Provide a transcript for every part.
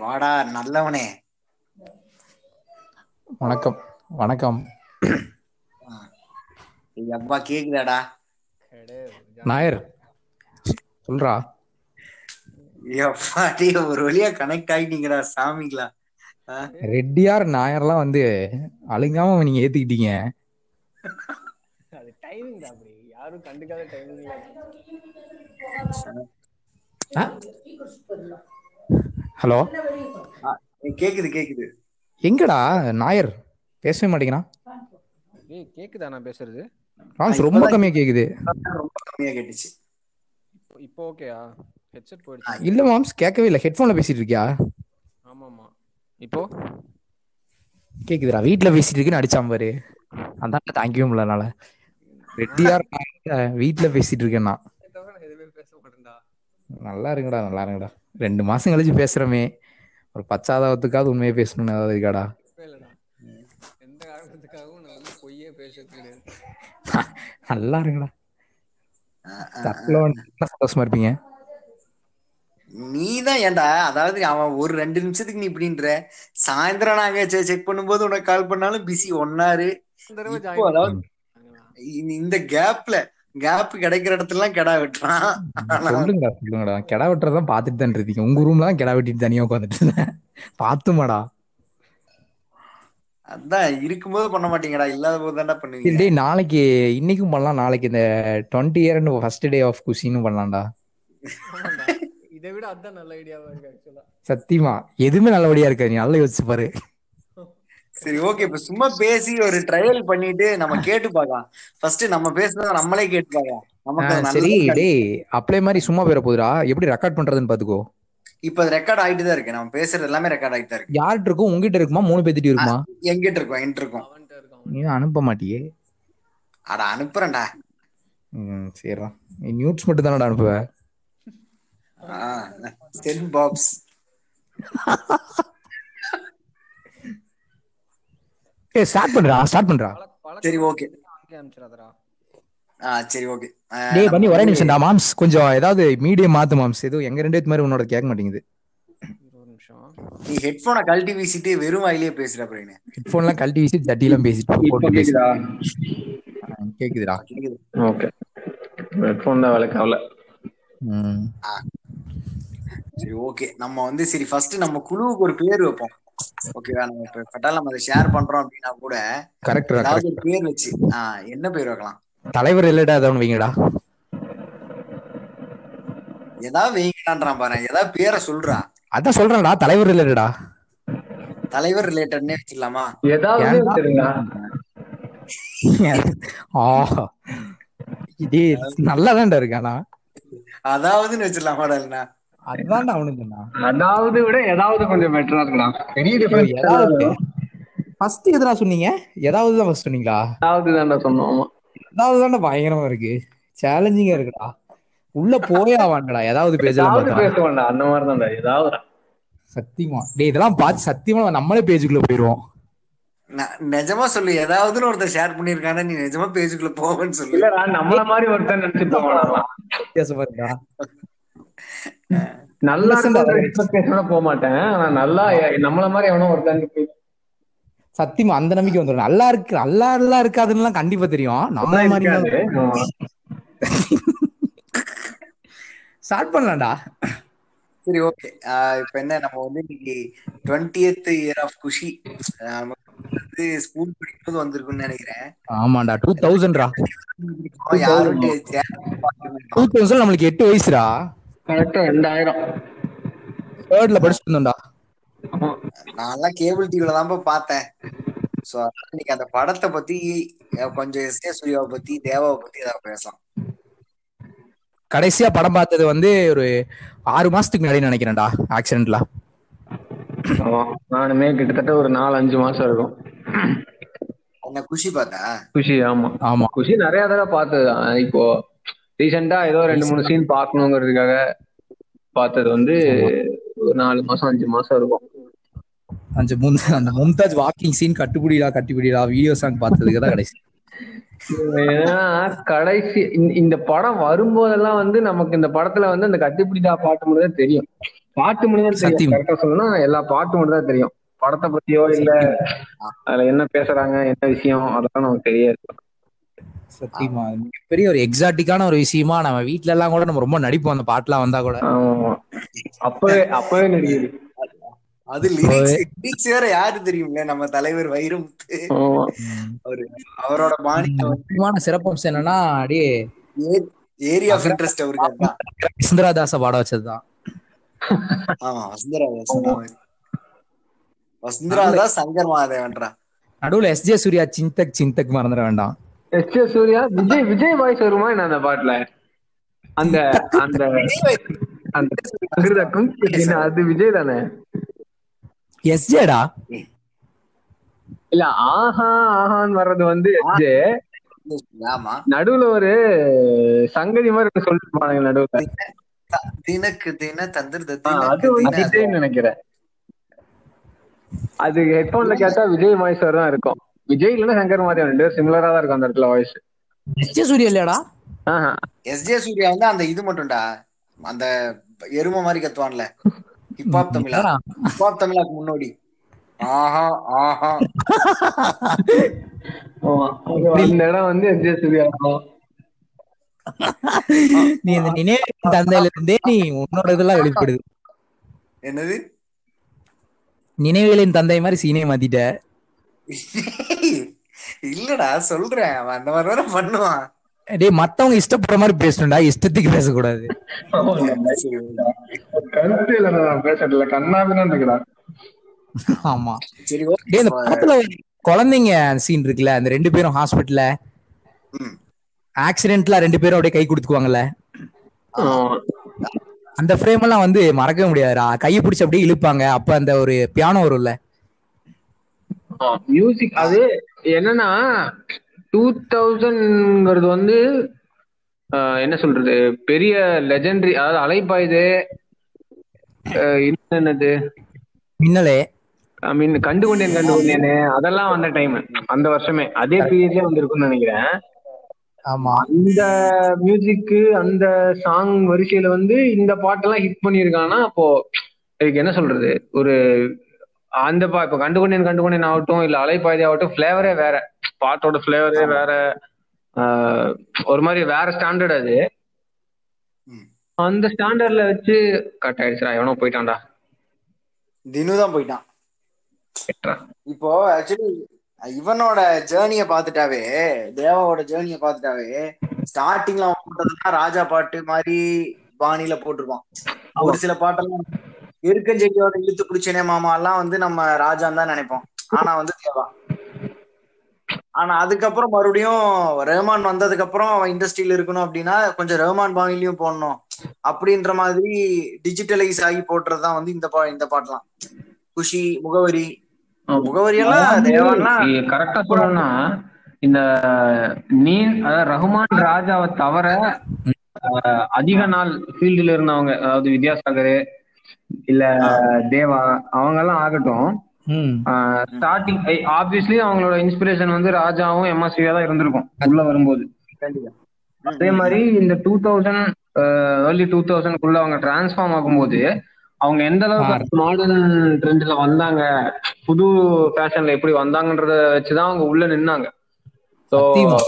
வாடா நல்லவனே. வணக்கம் வணக்கம். அப்பா கேக்குதாடா? நாயர் சொல்றா. எப்பா டேய் ஒரு வழியா கனெக்ட் ஆயிட்டீங்கடா சாமிங்களா. ரெட்டியார் நாயர்லாம் வந்து அழுங்காம நீங்க ஏத்துக்கிட்டீங்க. அது டைமிங் தான் அப்படி. யாரும் கண்டுக்காத டைமிங்ல ஹலோ? கேக்குது கேக்குது. எங்கடா நாயர்? பேசவே மாட்டேங்கிறான். ஏய் கேக்குதா நான் பேசுறது? ராம்ஸ் ரொம்ப கம்மியா கேக்குது. ரொம்ப கம்மியா கேட்டுச்சு. இப்போ- ஓகேயா ஹெட்செட் போயிடுச்சு. இல்ல. மாம்ஸ் கேட்கவே இல்ல. ஹெட்போன்ல பேசிட்டு இருக்கியா? ஆமா ஆமா இப்போ? கேக்குதுடா வீட்ல பேசிட்டு இருக்குன்னு அடிச்சான் பாரு. அதான் என்னால ரெட்டியார் நாயர் வீட்ல பேசிட்டு இருக்கேன் நான் தவிர நான் எதுவுமே பேச மாட்டேன்டா. நல்லா இருங்கடா நல்லா இருங்கடா. ரெண்டு மாசம் கழிச்சு பேசுறமே. ஒரு பச்சாதாபத்துக்காவது உண்மையை பேசணும்னு ஏதாவது இருக்காடா? எந்த காரணத்துக்காகவும் நான் வந்து பொய்யே பேசுறது கிடையாது. நல்லா வந்து சந்தோஷமா இருப்பீங்க? நீதான் ஏன்டா? அதாவது அவன் ஒரு ரெண்டு நிமிஷத்துக்கு நீ இப்படின்ற. சாயந்தரம் நாங்க செக் பண்ணும்போது உனக்கு கால் பண்ணாலும் பிஸி ஒன்னாரு. இந்த கேப்ல கேப் கிடைக்கிற இடத்துல எல்லாம் கெடா வெட்டுறான். சொல்லுங்கடா சொல்லுங்கடா. கெடா வெட்டுறதான் பாத்துட்டு தான் இருக்கீங்க. உங்க ரூம்ல தான் கெடா வெட்டிட்டு தனியா உட்காந்துட்டு இருந்தேன். பாத்துமாடா அதான் இருக்கும்போது பண்ண மாட்டீங்கடா. இல்லாத போது தான்டா பண்ணுவீங்க. டேய் நாளைக்கு இன்னைக்கும் பண்ணலாம். நாளைக்கு இந்த twenty year first day off குஷின்னு பண்ணலாம்டா. இதை விட அதான் நல்ல ஐடியாவா இருக்கு ஆக்சுவலா சத்தியமா. எதுவுமே நல்லபடியா இருக்காது. நீ நல்லா யோசிச்சு பாரு. சரி ஓகே இப்ப சும்மா பேசி ஒரு ட்ரையல் பண்ணிட்டு நம்ம கேட்டு பார்க்கலாம். ஃபர்ஸ்ட் நம்ம பேசுறத நம்மளே கேட்டு பார்க்கலாம். நமக்கு சரி டேய் அப்ளை மாதிரி சும்மா போயிட போதுடா எப்படி ரெக்கார்ட் பண்றதுன்னு பாத்துக்கோ இப்ப ரெக்கார்ட் ஆயிட்டு தான் இருக்கு. நம்ம பேசுறது எல்லாமே ரெக்கார்ட் ஆயிட்டு தான் இருக்கு. யார்கிட்ட இருக்கும்? உங்ககிட்ட இருக்குமா? மூணு பேத்திட்டு இருக்குமா? எங்கிட்ட இருக்கோம் என்கிட்ட இருக்கோம். நீ அனுப்ப மாட்டியே? அட அனுப்புறேன்டா. ம் சரிடா. நீ நியூட்ஸ் மட்டும் தானடா அனுப்புவ? சென் பாக்ஸ் ஏ ஸ்டார்ட் பண்றா ஸ்டார்ட் பண்றா. சரி ஓகே. ஆ சரி ஓகே. டேய் பண்ணி ஒரே நிமிஷம்டா மாம்ஸ். கொஞ்சம் ஏதாவது மீடியம் மாத்து மாம்ஸ். எதுவும் எங்க ரெண்டு மாதிரி உன்னோட கேட்க மாட்டேங்குது. நீ ஹெட்போனை கழட்டி வீசிட்டு வெறும் வாயிலே பேசுற அப்படின்னு ஹெட்போன்லாம் கழட்டி வீசி ஜட்டிலாம் பேசிட்டு கேக்குதுடா. கேக்குது. ஓகே. ஹெட்ஃபோன் தான் ம். சரி ஓகே. நம்ம வந்து சரி ஃபர்ஸ்ட் நம்ம குழுவுக்கு ஒரு பேர் வைப்போம். ஓகேவா நம்ம இப்ப கட்டால் நம்ம அதை ஷேர் பண்றோம் அப்படின்னா கூட கரெக்டா ஏதாவது ஒரு பேர் வச்சு ஆஹ் என்ன பேர் வைக்கலாம்? தலைவர் இல்லடா அதான் வைங்கடா ஏதாவது வைங்கடான்றான் பாரு ஏதாவது பேரை சொல்றா. அதான் சொல்றேன்டா தலைவர் இல்லடா. தலைவர் ரிலேட்டட்னே வச்சிடலாமா ஏதாவது ஆ டேய் நல்லாதான்டா இருக்கானா. அதாவதுன்னு வச்சிடலாமாடா இல்லைன்னா அதுதான்டா அவனுக்கு சொன்னான் அதாவது விட ஏதாவது கொஞ்சம் பெட்டரா இருக்கலாம் பெரிய டிஃபரன்ஸ் ஏதாவது. ஃபர்ஸ்ட் எதுனா சொன்னீங்க? ஏதாவது தான் ஃபர்ஸ்ட் சொன்னீங்களா? ஏதாவது தான்டா சொன்னோம் ஆமா. ஏதாவது தான்டா பயங்கரமா இருக்கு. சேலஞ்சிங்கா இருக்குடா. உள்ள போயே ஆவான்டா. ஏதாவது பார்த்தா பேசுவோம்டா. அந்த மாதிரி தான்டா ஏதாவது சத்தியமா. டேய் இதெல்லாம் பார்த்து சத்தியமா நம்மளே பேஜுக்குள்ள போயிருவோம். ந- நிஜமா சொல்லு. ஏதாவதுன்னு ஒருத்தர் ஷேர் பண்ணிருக்கானே நீ நிஜமா பேஜுக்குள்ள போவேன்னு சொல்லு. இல்லடா நம்மள மாதிரி ஒருத்தன் நினைச்சு போவானா. நல்லா போக மாட்டேன். ஆனா நல்லா நம்மள மாதிரி எவனோ ஒருத்தன் போய் சத்தியமா அந்த நம்பிக்கை வந்துடும் நல்லா இருக்கு நல்லா நல்லா இருக்காதுன்னு கண்டிப்பா தெரியும். நம்ம மாதிரி. ஸ்டார்ட் பண்ணலாம்டா. சரி ஓகே இப்ப என்ன நம்ம வந்து இன்னைக்கு டுவெண்ட்டியத் இயர் ஆஃப் குஷி வந்து ஸ்கூல் படிக்கும்போது வந்திருக்கும்னு நினைக்கிறேன். ஆமாண்டா டூ தௌசண்ட்ரா யாரும் டூ தௌசண்ட் நம்மளுக்கு எட்டு வயசுடா. கரெக்டா ரெண்டாயிரம். தேர்ட்ல படிச்சுட்டு இருந்தோம்டா. நான்லாம் கேபிள் டிவில தான் பார்த்தேன். சோ இன்னைக்கு அந்த படத்தை பத்தி கொஞ்சம் எஸ் சூர்யாவை பத்தி தேவாவை பத்தி ஏதாவது பேசலாம். கடைசியா படம் பார்த்தது வந்து ஒரு ஆறு மாசத்துக்கு முன்னாடி நினைக்கிறேன்டா ஆக்சிடென்ட்ல ஆமா. நானுமே கிட்டத்தட்ட ஒரு நாலு அஞ்சு மாசம் இருக்கும். என்ன குஷி பார்த்தா? குஷி ஆமா. ஆமா. குஷி நிறைய தடவை பார்த்ததுதான். இப்போ ரீசெண்டா ஏதோ ரெண்டு மூணு சீன் பார்க்கணுங்கிறதுக்காக பார்த்தது வந்து ஒரு நாலு மாசம் அஞ்சு மாசம் இருக்கும். அந்த மும் அந்த மும்தாஜ் வாக்கிங் சீன் கட்டுப்பிடிடா கட்டுப்பிடிடா வீடியோ சாங் பார்த்ததுக்கு தான் கடைசி. ஏன்னா கடைசி இந்த- படம் வரும்போதெல்லாம் வந்து நமக்கு இந்த படத்துல வந்து அந்த கட்டிப்பிடிடா பாட்டு மட்டும் தான் தெரியும். பாட்டு மட்டும் தெரியும். கரெக்டா சொல்லணும்னா எல்லா பாட்டு மட்டும் தான் தெரியும். படத்தை பத்தியோ இல்ல அதுல என்ன பேசுறாங்க என்ன விஷயம் அதெல்லாம் நமக்கு தெரியாது. சத்தியமா. மிகப்பெரிய ஒரு எக்ஸாட்டிக்கான ஒரு விஷயமா நம்ம வீட்ல எல்லாம் கூட நம்ம ரொம்ப நடிப்போம். அந்த பாட்டுலாம் வந்தா கூட. அப்பவே அப்பவே நடிக்குது. அது லிரிக்ஸ் வேற யாரு தெரியும்ல? நம்ம தலைவர் வைரமுத்து. அவரு அவரோட வந்து முக்கியமான சிறப்பம்சம் என்னன்னா அப்படியே ஏரியா ஆஃப் இன்ட்ரெஸ்ட் அவருக்கு அதுதான் சுந்தராதாச பாட வச்சதுதான். ஆமா வசுந்தராதாஸ் வசுந்தராதாஸ் சங்கர் மகாதேவன்ரா நடுவுல எஸ். ஜே. சூர்யா சிந்தக் சிந்தக் மறந்துட வேண்டாம். S J Surya Vijay Vijay voice வருமா என்ன அந்த பாட்டுல? அந்த அந்த அந்த அது விஜய் தானே? எஸ் ஜேடா இல்ல ஆஹா ஆஹான்னு வர்றது வந்து எஸ் ஜே ஆமா. நடுவுல ஒரு சங்கதி மாதிரி ஒண்ணு சொல்லிட்டு போனாங்க நடுவுல தினக்கு தின தந்திர ஆ, அது வந்து விஜய்னு நினைக்கிறேன். அது ஹெட்போன்ல கேட்டா விஜய் வாய்ஸ் தான் இருக்கும். விஜய் இல்லைன்னா சங்கர் மாதிரி ரெண்டு சிமிலரா தான் இருக்கும் அந்த இடத்துல voice S J Surya S J Surya வந்து அந்த இது மட்டும்டா. அந்த எரும மாதிரி கத்துவான்ல. ஹிப்ஹாப் தமிழா? ஹிப்ஹாப் தமிழாக்கு முன்னோடி. ஆஹா ஆஹா. இந்த இடம் வந்து எஸ் ஜே சூர்யா இருக்கும் நீ இந்த நினைவு தந்தையில இருந்தே நீ உன்னோட இதெல்லாம் வெளிப்படுது. என்னது? நினைவுகளின் தந்தை மாதிரி சீனே மாத்திட்ட. இல்லடா சொல்றேன். அந்த மாதிரி வேற பண்ணுவான். டேய் மத்தவங்க இஷ்டப்படுற மாதிரி பேசணும்டா. இஷ்டத்துக்கு பேசக்கூடாது. சரி, கருத்து இல்ல நான் பேசுறதுல கண்ணாபின்னு இருக்குடா ஆமா. சரி டேய் இந்த ஓகே படத்துல குழந்தைங்க சீன் இருக்குல்ல அந்த ரெண்டு பேரும் ஹாஸ்பிட்டல்ல ம். ஆக்சிடென்ட்ல ரெண்டு பேரும் அப்படியே கை கொடுத்துக்குவாங்கல்ல. அந்த ஃப்ரேம் எல்லாம் வந்து மறக்கவே முடியாதுடா. கையை பிடிச்சி அப்படியே இழுப்பாங்க. அப்ப அந்த ஒரு பியானோ வரும்ல. மியூசிக் அது என்னன்னா டூ தௌசண்ட்ங்கிறது வந்து என்ன சொல்றது பெரிய லெஜெண்டரி அதாவது அலைப்பாயுது என்னது? மின்னலே. ஐ மீன் கண்டு கொண்டேன் கண்டு கொண்டேனே அதெல்லாம் வந்த டைம் அந்த வருஷமே. அதே பீரியட்லயே வந்திருக்கும்னு நினைக்கிறேன். ஆமா. அந்த மியூசிக்கு அந்த சாங் வரிசையில வந்து இந்த பாட்டெல்லாம் ஹிட் பண்ணியிருக்காங்கன்னா அப்போ இதுக்கு என்ன சொல்றது? ஒரு அந்த பா இப்ப கண்டு கொண்டேன் கண்டு கொண்டேன் ஆகட்டும் இல்ல அலைப்பாய்தி ஆகட்டும் ஃபிளேவரே வேற. பாட்டோட ஃபிளேவரே வேற. ஒரு மாதிரி வேற ஸ்டாண்டர்ட் அது. அந்த ஸ்டாண்டர்ட்ல வச்சு கட் ஆயிடுச்சுடா எவனோ போயிட்டான்டா. தினு தான் போயிட்டான். இப்போ ஆக்சுவலி இவனோட ஜேர்னிய பாத்துட்டாவே தேவாவோட ஜேர்னிய பாத்துட்டாவே ஸ்டார்டிங்ல அவன் போட்டதெல்லாம் ராஜா பாட்டு மாதிரி பாணியில போட்டிருப்பான். ஒரு சில பாட்டெல்லாம் எருக்கஞ்செடியோட இழுத்து பிடிச்சனே மாமா எல்லாம் வந்து நம்ம ராஜான்னு தான் நினைப்போம். ஆனா வந்து தேவா. ஆனா அதுக்கப்புறம் மறுபடியும் ரஹ்மான் வந்ததுக்கு அப்புறம் இண்டஸ்ட்ரியில இருக்கணும் அப்படின்னா கொஞ்சம் ரஹ்மான் பாணிலையும் போடணும். அப்படின்ற மாதிரி டிஜிட்டலைஸ் ஆகி போட்டுறதுதான் வந்து இந்த பா இந்த பாட்டெல்லாம். குஷி முகவரி. முகவரி எல்லாம் தேவாலாம் கரெக்டா சொல்லணும்னா இந்த நீ அதாவது ரஹ்மான் ராஜாவை தவிர அதிக நாள் ஃபீல்டுல இருந்தவங்க அதாவது வித்யாசாகர் இல்ல தேவா அவங்க எல்லாம் ஆகட்டும் ஸ்டார்டிங் ஆப்வியஸ்லி அவங்களோட இன்ஸ்பிரேஷன் வந்து ராஜாவும் எம்எஸ்வியா தான் இருந்திருக்கும். உள்ள வரும்போது. அதே மாதிரி இந்த டூ தௌசண்ட் ஏர்லி டூ தௌசண்ட்குள்ள அவங்க டிரான்ஸ்ஃபார்ம் ஆகும்போது அவங்க எந்த அளவுக்கு மாடர்ன் ட்ரெண்ட்ல வந்தாங்க புது ஃபேஷன்ல எப்படி வந்தாங்கன்றத வச்சுதான் அவங்க உள்ள நின்னாங்க. ஸோ சத்தியமா.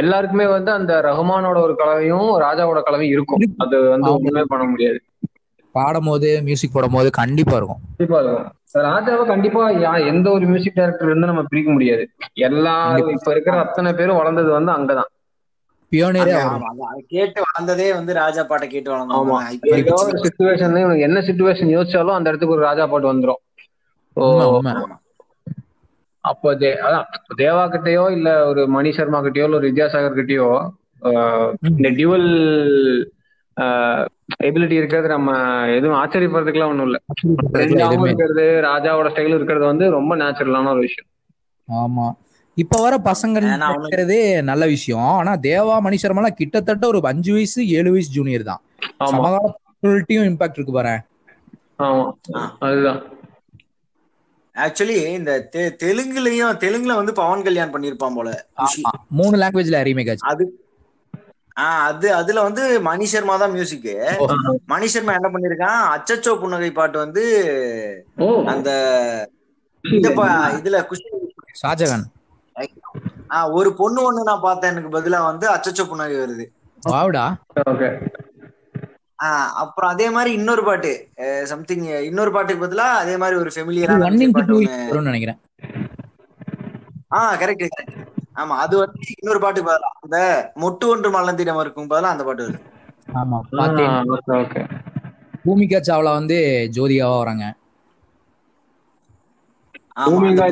எல்லாருக்குமே வந்து அந்த ரஹ்மானோட ஒரு கலவையும் ராஜாவோட கலவையும் இருக்கும். அது வந்து. ஒண்ணுமே பண்ண முடியாது. பாடும் போது மியூசிக் போடும் போது கண்டிப்பா இருக்கும். கண்டிப்பா இருக்கும். ராஜாவை கண்டிப்பா யா- எந்த ஒரு மியூசிக் டைரக்டர் இருந்து நம்ம பிரிக்க முடியாது. எல்லாரும் இப்ப இருக்கிற அத்தனை பேரும் வளர்ந்தது வந்து அங்கதான். பியோனியரே கேட்டு வளர்ந்ததே வந்து ராஜா பாட்டை கேட்டு ஆமா. வளர்ந்தோம் இப்ப ஏதோ ஒரு சுச்சுவேஷன்ல இவனுக்கு என்ன சுச்சுவேஷன் யோசிச்சாலும் அந்த இடத்துக்கு ஒரு ராஜா பாட்டு உண்மை. அப்போ தே அதான் தேவா கிட்டயோ இல்ல ஒரு மணி சர்மா கிட்டயோ இல்ல ஒரு வித்யாசாகர் கிட்டயோ ஆஹ், இந்த டியூவல் எபிலிட்டி இருக்கிறது நம்ம எதுவும் ஆச்சரியப்படுறதுக்குலாம் ஒண்ணும் இல்ல. இருக்கிறது ராஜாவோட ஸ்டைல் இருக்கிறது வந்து ரொம்ப நேச்சுரலான ஒரு விஷயம். ஆமா. இப்ப வர பசங்க ஏன்னா அவனுக்கு- இருக்கிறதே நல்ல விஷயம். ஆனா தேவா மணி சர்மாலாம் கிட்டத்தட்ட ஒரு அஞ்சு வயசு ஏழு வயசு ஜூனியர் தான். ஆமா. சமகாலத்தையும் இம்பாக்ட் இருக்கு பாரு. அதுதான். ஆக்சுவலி இந்த தெ- தெலுங்குலயும் தெலுங்குல வந்து பவன் கல்யாண் பண்ணிருப்பான் போல. மூணு லாங்குவேஜ்ல ரீமேக் ஆச்சு அது ஆஹ் அது அதுல வந்து மணி சர்மா தான் மியூசிக் மணி சர்மா என்ன பண்ணிருக்கான்? அச்சச்சோ புன்னகை பாட்டு வந்து அந்த இதுல குஷி ஷாஜகான். ஆஹ் ஒரு பொண்ணு ஒண்ணு நான் பார்த்தேன். எனக்கு பதிலா வந்து அச்சச்சோ புன்னகை வருது. வாவுடா. ஓகே. ஆஹ் அப்புறம் அதே மாதிரி இன்னொரு பாட்டு சம்திங் இன்னொரு பாட்டுக்கு பதிலா அதே மாதிரி ஒரு ஃபெமிலியரான பாட்டு நினைக்கிறேன். ஆஹ் கரெக்ட் கரெக்ட் ஆமா அது வந்து இன்னொரு பாட்டுக்கு பதிலா அந்த மொட்டு ஒன்று மலர்ந்திடம் இருக்கும் பதிலா அந்த பாட்டு வருது. ஆமா பார்த்தேன் ஓகே ஓகே. பூமிகா சாவ்லா வந்து ஜோதிகாவா வராங்க பூமிகா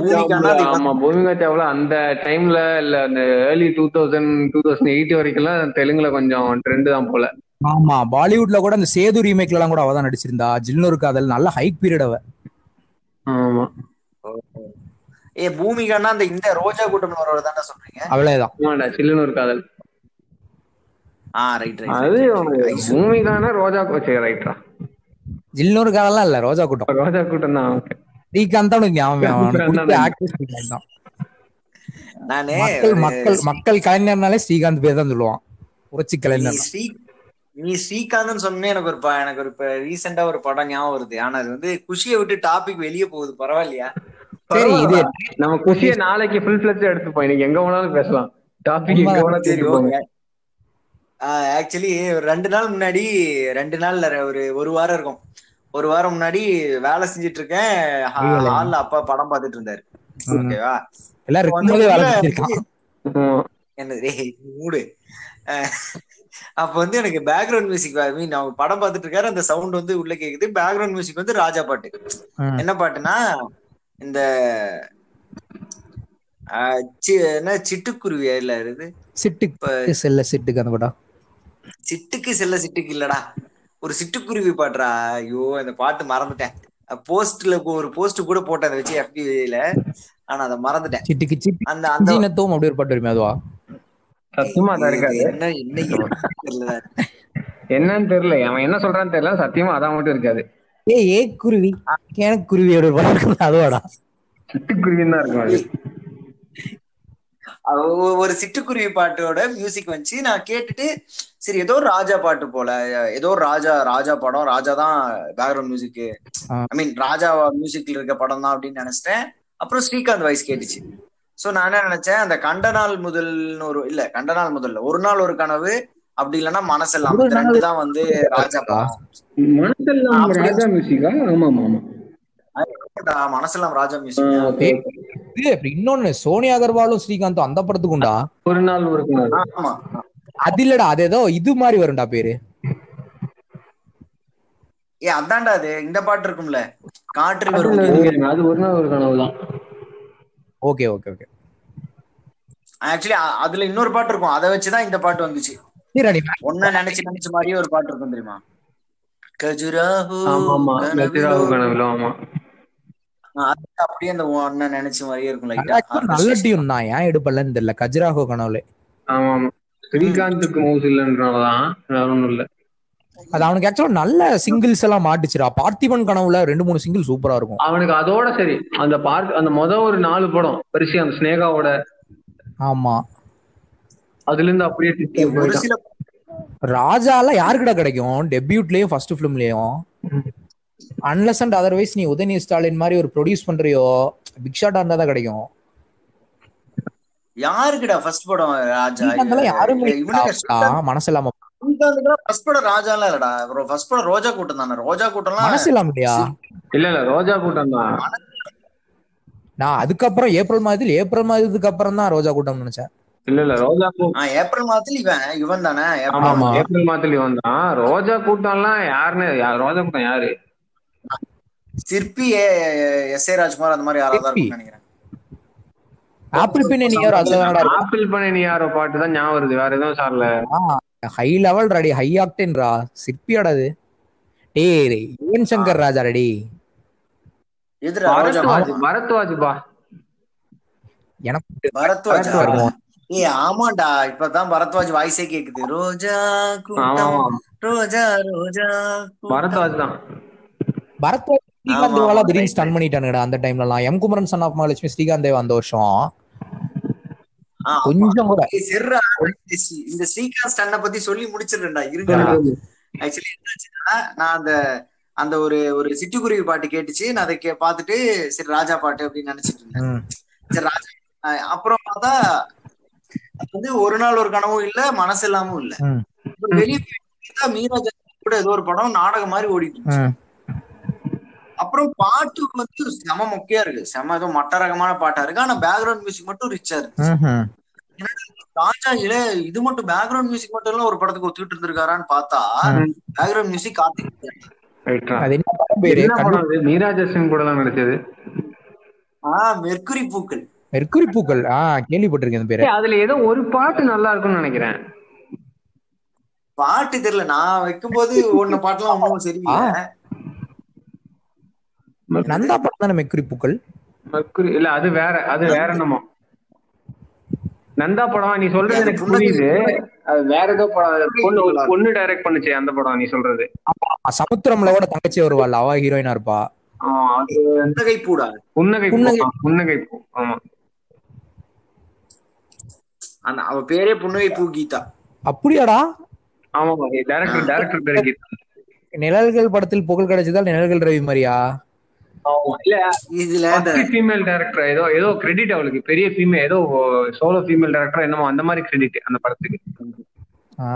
சாவ்லா அந்த டைம்ல இல்ல அந்த early two thousand two thousand eight வரைக்கும்லாம் தெலுங்குல கொஞ்சம் ட்ரெண்ட் தான் போல. ஆமா பாலிவுட்ல கூட அந்த சேது ரீமேக்ல எல்லாம் கூட அவ தான் நடிச்சிருந்தா. ஜில்னு காதல் நல்ல ஹைக் பீரியட் அவ. ஆமா. ஏ பூமிகானா அந்த இந்த ரோஜா கூட்டம் வரவரை தானே சொல்றீங்க? அவளேதான் ஆமாடா சில்லுன்னு ஒரு காதல். ஆ ரைட் அது ரைட் பூமிகான ரோஜா கோச்சே ரைட்டா ஜில்னு காதல்லாம் இல்ல ரோஜா கூட்டம். ரோஜா கூட்டம் தான் ஓகே ஸ்ரீகாந்த் தான் ஞாபகம் நானு மக்கள் மக்கள் மக்கள் கலைஞர்னாலே ஸ்ரீகாந்த் பேர் தான் சொல்லுவான். புரட்சி நீ கலைஞர். ஸ்ரீ நீ ஸ்ரீகாந்த்னு சொன்னே எனக்கு ஒரு எனக்கு ஒரு இப்ப ரீசெண்டா ஒரு படம் ஞாபகம் வருது. ஆனா அது வந்து குஷியை விட்டு டாபிக் வெளியே போகுது பரவாயில்லையா? சரி இது நம்ம குஷிய நாளைக்கு ஃபுல் ஃபிளட்ஸ் எடுத்துப்போம் இன்னைக்கு எங்க வேணாலும் பேசலாம். டாபிக் எங்க. வேணாலும் தேடி போங்க. ஆக்சுவலி ஒரு ரெண்டு நாள் முன்னாடி ரெண்டு நாள்ல ஒரு ஒரு வாரம் இருக்கும். ஒரு வாரம் முன்னாடி வேலை செஞ்சுட்டு இருக்கேன். ஹால்ல அப்பா படம் பார்த்துட்டு இருந்தாரு. ஓகேவா எல்லாம் இருக்கும்போதே வேலை செஞ்சிருக்கான். ஆமா. என்ன டேய், மூடு. அப்ப வந்து எனக்கு பேக்ரவுண்ட் மியூசிக் ஐ மீன் அவங்க படம் பார்த்துட்டு இருக்காரு அந்த சவுண்ட் வந்து உள்ள கேக்குது. பேக்ரவுண்ட் மியூசிக் வந்து ராஜா பாட்டு. என்ன பாட்டுனா இந்த என்ன சிட்டுக்குருவி இல்ல இது சிட்டுக்கு செல்ல சிட்டுக்கு அந்த படம். சிட்டுக்கு செல்ல சிட்டுக்கு இல்லடா. ஒரு சிட்டுக்குருவி பாட்டுறா ஐயோ இந்த பாட்டு மறந்துட்டேன். போஸ்ட்ல ஒரு போஸ்ட் கூட போட்டேன் அதை வச்சு FB-ல ஆனா அதை மறந்துட்டேன். சிட்டுக்கு சிட்டு அந்த அந்த ஜீனத்துவம் அப்படி ஒரு பாட்டு வருமே அதுவா? சத்தியமா அதான் இருக்காது. என்ன என்ன தெரியல என்னன்னு தெரியல. அவன் என்ன சொல்றான்னு தெரியல. சத்தியமா அதான் மட்டும் இருக்காது. ஏ ஏ குருவி. எனக்கு குருவியோட இருக்குல்ல, அதுவாடா. சிட்டுக்குருவின்னு தான் இருக்கும் ஒரு சிட்டுக்குருவி பாட்டோட மியூசிக் வந்துச்சு நான் கேட்டுட்டு சரி ஏதோ ஒரு ராஜா பாட்டு போல. ஏதோ ஒரு ராஜா ராஜா படம் ராஜா தான் பேக்ரவுண்ட் மியூசிக். ஐ மீன் ராஜா மியூசிக்ல இருக்க படம் தான் அப்படின்னு நினைச்சிட்டேன். அப்புறம் ஸ்ரீகாந்த் வாய்ஸ் கேட்டுச்சு. சோ நான் என்ன நினைச்சேன் அந்த கண்ட நாள் முதல்னு ஒரு இல்ல கண்ட நாள் முதல்ல. ஒரு நாள் ஒரு கனவு. அப்படி இல்லைன்னா மனசெல்லாம் ரெண்டு தான் வந்து ராஜா படம். மனசெல்லாம் ராஜா மியூசிக்கா? ஆமா மனசெல்லாம் ராஜா மியூசிக். இன்னொன்னு சோனியா அகர்வாலும் ஸ்ரீகாந்தும் அந்த படத்துக்குண்டா? ஒரு நாள் ஒரு நாள். ஆமா. அது இல்லடா அது ஏதோ இது மாதிரி வரும்டா பேரு. ஏ அதான்டா அது. இந்த பாட்டு இருக்கும்ல. காற்றில் அது வரும். அது ஒரு நாள் ஒரு கனவு தான் ஓகே ஓகே ஓகே. ஆக்சுவலி அதுல இன்னொரு பாட்டு இருக்கும். அதை வச்சுதான் இந்த பாட்டு வந்துச்சு. ஒன்ன நினைச்சு நினைச்ச மாதிரியே ஒரு பாட்டு இருக்கும் தெரியுமா? கஜுராஹு கனவிலோ. ஆமா. அப்படியே அந்த ஒன்ன நினைச்ச மாதிரியே இருக்கும் லைட்டா நல்ல டியூன் தான் ஏன் எடுப்பலன்னு தெரியல கஜ்ராஹோ கனவுல. ஆமா ஆமா ஸ்ரீகாந்துக்கு மவுஸ் இல்லைன்றனாலதான் வேற ஒண்ணும் இல்ல. அது அவனுக்கு ஆக்சுவலா நல்ல சிங்கிள்ஸ் எல்லாம் மாட்டுச்சுடா. பார்த்திபன் கனவுல ரெண்டு மூணு சிங்கிள் சூப்பரா இருக்கும். அவனுக்கு அதோட சரி அந்த பார்ட் அந்த முத ஒரு நாலு படம் பெருசு அந்த ஸ்னேகாவோட. ஆமா. அதுல இருந்து அப்படியே ஒரு சில ராஜா எல்லாம் யாருக்குடா கிடைக்கும்? டெபியூட்லயும் ஃபர்ஸ்ட் பிலிம்லயும் அன்லஸ் அண்ட் அதர்வைஸ் நீ உதயநிதி ஸ்டாலின் மாதிரி ஒரு ப்ரொடியூஸ் பண்றியோ பிக் ஷாட்டா இருந்தா தான் கிடைக்கும். யாருக்குடா ஃபர்ஸ்ட் படம் ராஜா? யாருமே இவனுக்கு மனசு இல்லாம. ஃபர்ஸ்ட் படம் ராஜாலாம் இல்லடா. ஃபர்ஸ்ட் படம் ரோஜா கூட்டம் தானே. ரோஜா கூட்டம்லாம் மனசு இல்லாம இல்லையா? இல்ல இல்ல ரோஜா கூட்டம் தான். நான் அதுக்கப்புறம் ஏப்ரல் மாதத்தில் ஏப்ரல் மாதத்துக்கு அப்புறம் தான் ரோஜா கூட்டம் நினைச்சேன். இல்ல இல்ல ரோஜா கூ ஆ, ஏப்ரல் மாதத்துல இவன் இவன் தானே ஆமா. ஏப்ரல் மாதத்துல வந்தான் ரோஜா கூட்டம்லாம் யாருன்னு யா- ரோஜா கூட்டம் யாரு? சிற்பி எஸ் ஏ ராஜ்குமார் அந்த மாதிரி யாராவது நினைக்கிறேன். ஆப்பிள் பின் நீ அதுதான் ஆப்பிள் பண்ண நீ யாரோ பாட்டு தான் ஞாபகம் வருது வேற எதுவும் சார்ல. ஹை லெவல் ரெடி ஹை ஆக்டேன்ரா சிற்பியாடா அது. டேய் யுவன் சங்கர் ராஜா ரெடி பரத்வாஜ் பரத்வாஜ் பா எனக்கு பரத்வாஜ். ஏ ஆமாண்டா. இப்பதான் பரத்வாஜ் வாய்ஸே கேக்குது. ரோஜா கூட்டம் ரோஜா ரோஜா. பரத்வாஜ் தான். பரத் ஆமா, ஸ்ரீகாந்த் தேவாலா திடீர்னு. ஸ்டன் பண்ணிட்டானுங்கடா அந்த டைம்ல எல்லாம். M Kumaran son of Mahalakshmi Srikanth Deva அந்த வருஷம். கொஞ்சம் கூட. இந்த ஸ்ரீ- இந்த ஸ்ரீகாந்த் அண்ணனை பத்தி சொல்லி முடிச்சிடுறேன்டா. இருங்க ஆக்சுவலி என்னாச்சுன்னா நான் அந்த அந்த ஒரு ஒரு சிட்டுக்குருவி பாட்டு கேட்டுச்சு. நான் அதை கே- பார்த்துட்டு சரி ராஜா பாட்டு அப்படின்னு நினைச்சிட்டு இருந்தேன். ம். சரி ராஜா அப்புறம் பார்த்தா வந்து ஒரு நாள் ஒரு கனவும் இல்ல மனசு இல்லாமவும் இல்ல. வெளியே போய் மீரா ஜாஸ்மின் கூட ஏதோ ஒரு படம் நாடகம் மாதிரி ஓடிட்டு. அப்புறம் பாட்டு வந்து செம மொக்கையா இருக்கு. செம ஏதோ மட்ட ரகமான பாட்டா இருக்கு. ஆனா பேக்ரவுண்ட் மியூசிக் மட்டும் ரிச்சா இருக்கு. ம்ஹும். ராஜா இல இது மட்டும் பேக்ரவுண்ட் மியூசிக் மட்டும் எல்லாம் ஒரு படத்துக்கு ஒத்துக்கிட்டு இருந்திருக்காரான்னு பார்த்தா. பேக்ரவுண்ட் மியூசிக் கார்த்திக் ரைட்டா அது என்ன படம் பேரு? என்ன படம் அது? மீரா ஜாஸ்மின் கூட தான் நடிச்சது. ஆஹ் மெர்க்குரி பூக்கள். மெர்க்குரி பூக்கள் ஆ கேள்விப்பட்டிருக்கேன் பேரு. அதுல ஏதோ ஒரு பாட்டு நல்லா இருக்கும்னு நினைக்கிறேன். பாட்டு தெரியல நான் வைக்கும்போது ஒன்ன பாட்டுலாம் ஒன்னும் சரியில்லை. நந்தா படம் தானே மெர்க்குரி பூக்கள் மக்குரி இல்ல அது வேற அது வேற என்னமோ. நந்தா படம் நீ சொல்றது எனக்கு புரியுது. அது வேற ஏதோ படம் பொண்ணு பொண்ணு டைரக்ட் பண்ணுச்சு அந்த படம் நீ சொல்றது. சமுத்திரம்ல கூட தங்கச்சி வருவாள் அவ ஹீரோயினா இருப்பா. புன்னகை பூடா புன்னகை புன்னகை பூ ஆமா. அந்த அவ பேரே புன்னகை பூ கீதா. அப்படியாடா? ஆமா டேரக்டர் டேரக்டர் பேரு கீதா. நிழல்கள் படத்தில் புகழ் கிடைச்சதால் நிழல்கள் ரவி மாதிரியா? ஆமா. இல்ல இதுல ஃபீமேல் டேரக்டர் ஏதோ ஏதோ கிரெடிட் அவளுக்கு பெரிய ஃபீமேல் ஏதோ சோலோ ஃபீமேல் டேரக்டர் என்னமோ அந்த மாதிரி கிரெடிட் அந்த படத்துக்கு. ஆ.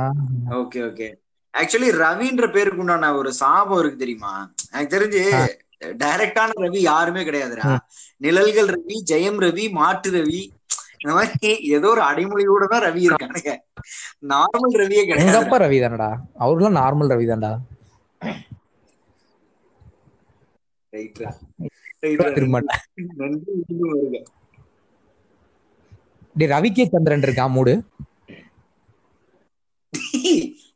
Okay okay. ஆக்சுவலி ரவின்ற பேருக்கு உண்டான ஒரு சாபம் இருக்கு தெரியுமா? எனக்கு தெரிஞ்சு டைரக்டான ரவி யாருமே கிடையாதுடா. நிழல்கள் ரவி ஜெயம் ரவி மாட்டு ரவி இந்த மாதிரி ஏதோ ஒரு அடைமொழியோட தான் ரவி இருக்கானுங்க. நார்மல் ரவியே கிடையாது. அப்பா ரவி தானடா? அவருலாம் நார்மல் ரவி தான்டா. ரைட்ரா ரைட்ரா திரும்ப நன்றி மீண்டும் வருக. டேய் ரவி கே சந்திரன் இருக்கா? மூடு.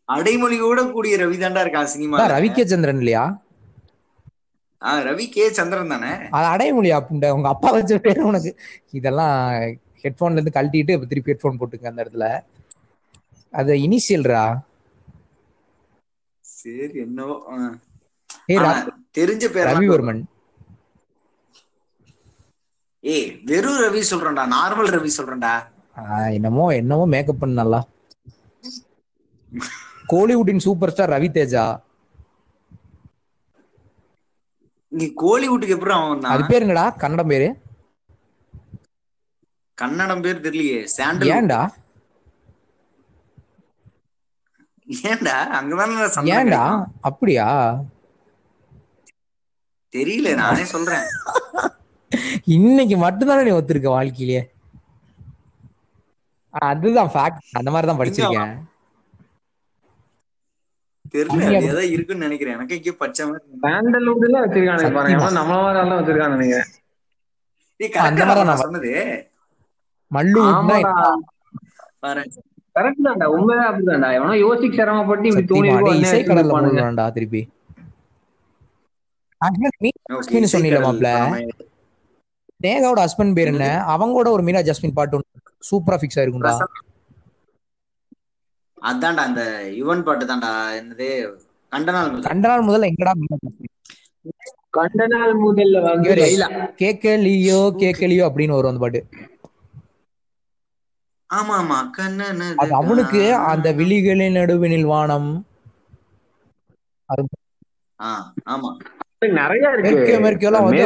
அடைமொழியோட கூடிய ரவி தாண்டா இருக்கான் சினிமா அதான் ரவி கே சந்திரன் இல்லையா? ரவி கே சந்திரன் தானே? அது அடையமொழியா அப்படின்ட உங்க அப்பா வச்ச பேரு உனக்கு. இதெல்லாம் ஹெட்போன்ல இருந்து கழட்டிட்டு இப்ப திருப்பி ஹெட்போன் போட்டுங்க அந்த இடத்துல. அது இனிஷியல்ரா சரி என்னவோ தெரிஞ்ச பேர் ரவிவர்மன். ஏய் வெறும் ரவி சொல்றேன்டா நார்மல் ரவி சொல்றேன்டா. என்னமோ என்னமோ மேக்கப் பண்ண நல்லா. கோலிவுட்டின் சூப்பர் ஸ்டார் ரவி தேஜா. நீ கோலிவுட்டுக்கு எப்படி அவன் அது வந்தான் பேர் என்னடா? கன்னடம் பேரு? கன்னடம் பேர் தெரியலையே சாண்டல். ஏன்டா? ஏன்டா? அங்கதானே ஏன்டா. அப்படியா? தெரியல நானே சொல்றேன். இன்னைக்கு மட்டும்தானே நீ ஒத்துருக்க வாழ்க்கையிலேயே அதுதான் ஃபேக்ட் அந்த மாதிரி தான் படிச்சிருக்கேன். தெரியல ஏதோ இருக்குன்னு நினைக்கிறேன். எனக்கு இங்கே பச்சை மாதிரி வச்சிருக்கானுங்க பாருங்க. நம்மள மாதிரி ஆள் வச்சிருக்கானு நினைக்கிறேன் ஏய், correct அந்த மாதிரி நான் நான் சொன்னது. மல்லு ஆமாடா. பாரு. கரெக்ட் தான்டா. உண்மைதான் அப்படிதான்டா. எவனோ யோசிச்சு சிரமப்பட்டு இப்படி தோணி சத்தியமா டேய், இருக்கும் இசை கடல்ல இருப்பானுங்க. மூழ்கணும்டா திருப்பி. Actually, மீனா Okay, ஜாஸ்மின் சொன்னீல இசைக்கடல் மாப்ள. நம்ம நேகாவோட ஹஸ்பண்ட் பேர் என்ன? அவங்களோட ஒரு மீனா ஜாஸ்மின் பாட்டு சூப்பரா ஃபிக்ஸ் ஆயிருக்கும்டா. அதான்டா அந்த யுவன் பாட்டு தான்டா. என்னது? கண்டனால் முதல். கண்ட நாள் முதல்ல எங்கடா மீனா ஜாஸ்மின்? கண்ட நாள் முதல்ல லைலா கேக்கலியோ கேக்கலியோ அப்படின்னு வரும் அந்த பாட்டு. ஆமா ஆமா கண்ணனது அது அவனுக்கு அந்த விழிகளின் நடுவினில் வானம். ஆ, ஆமா. நிறைய இருக்கு. மேற்கே மேற்கெல்லாம் வந்து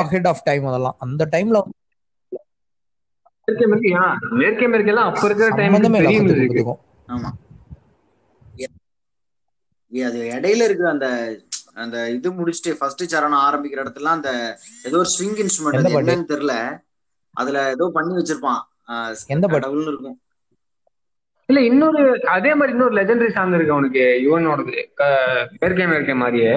அஹெட் ஆஃப் டைம் அதெல்லாம். அந்த டைம்ல மேற்கே மேற்கே ஆ, மேற்கே அப்ப இருக்கிற டைம் பெரிய. ஆமா. அது இடையில இருக்கிற அந்த அந்த இது முடிச்சுட்டு ஃபர்ஸ்ட் சரணம் ஆரம்பிக்கிற இடத்துல அந்த ஏதோ ஒரு ஸ்ட்ரிங் இன்ஸ்ட்ருமெண்ட்? என்னன்னு தெரியல. அதுல ஏதோ பண்ணி வச்சிருப்பான். எந்த? கடவுள்னு இருக்கும். இல்ல இன்னொரு அதே மாதிரி இன்னொரு லெஜெண்டரி சாங் இருக்கு அவனுக்கு யுவனோடது மேற்கே மேற்கே மாதிரியே.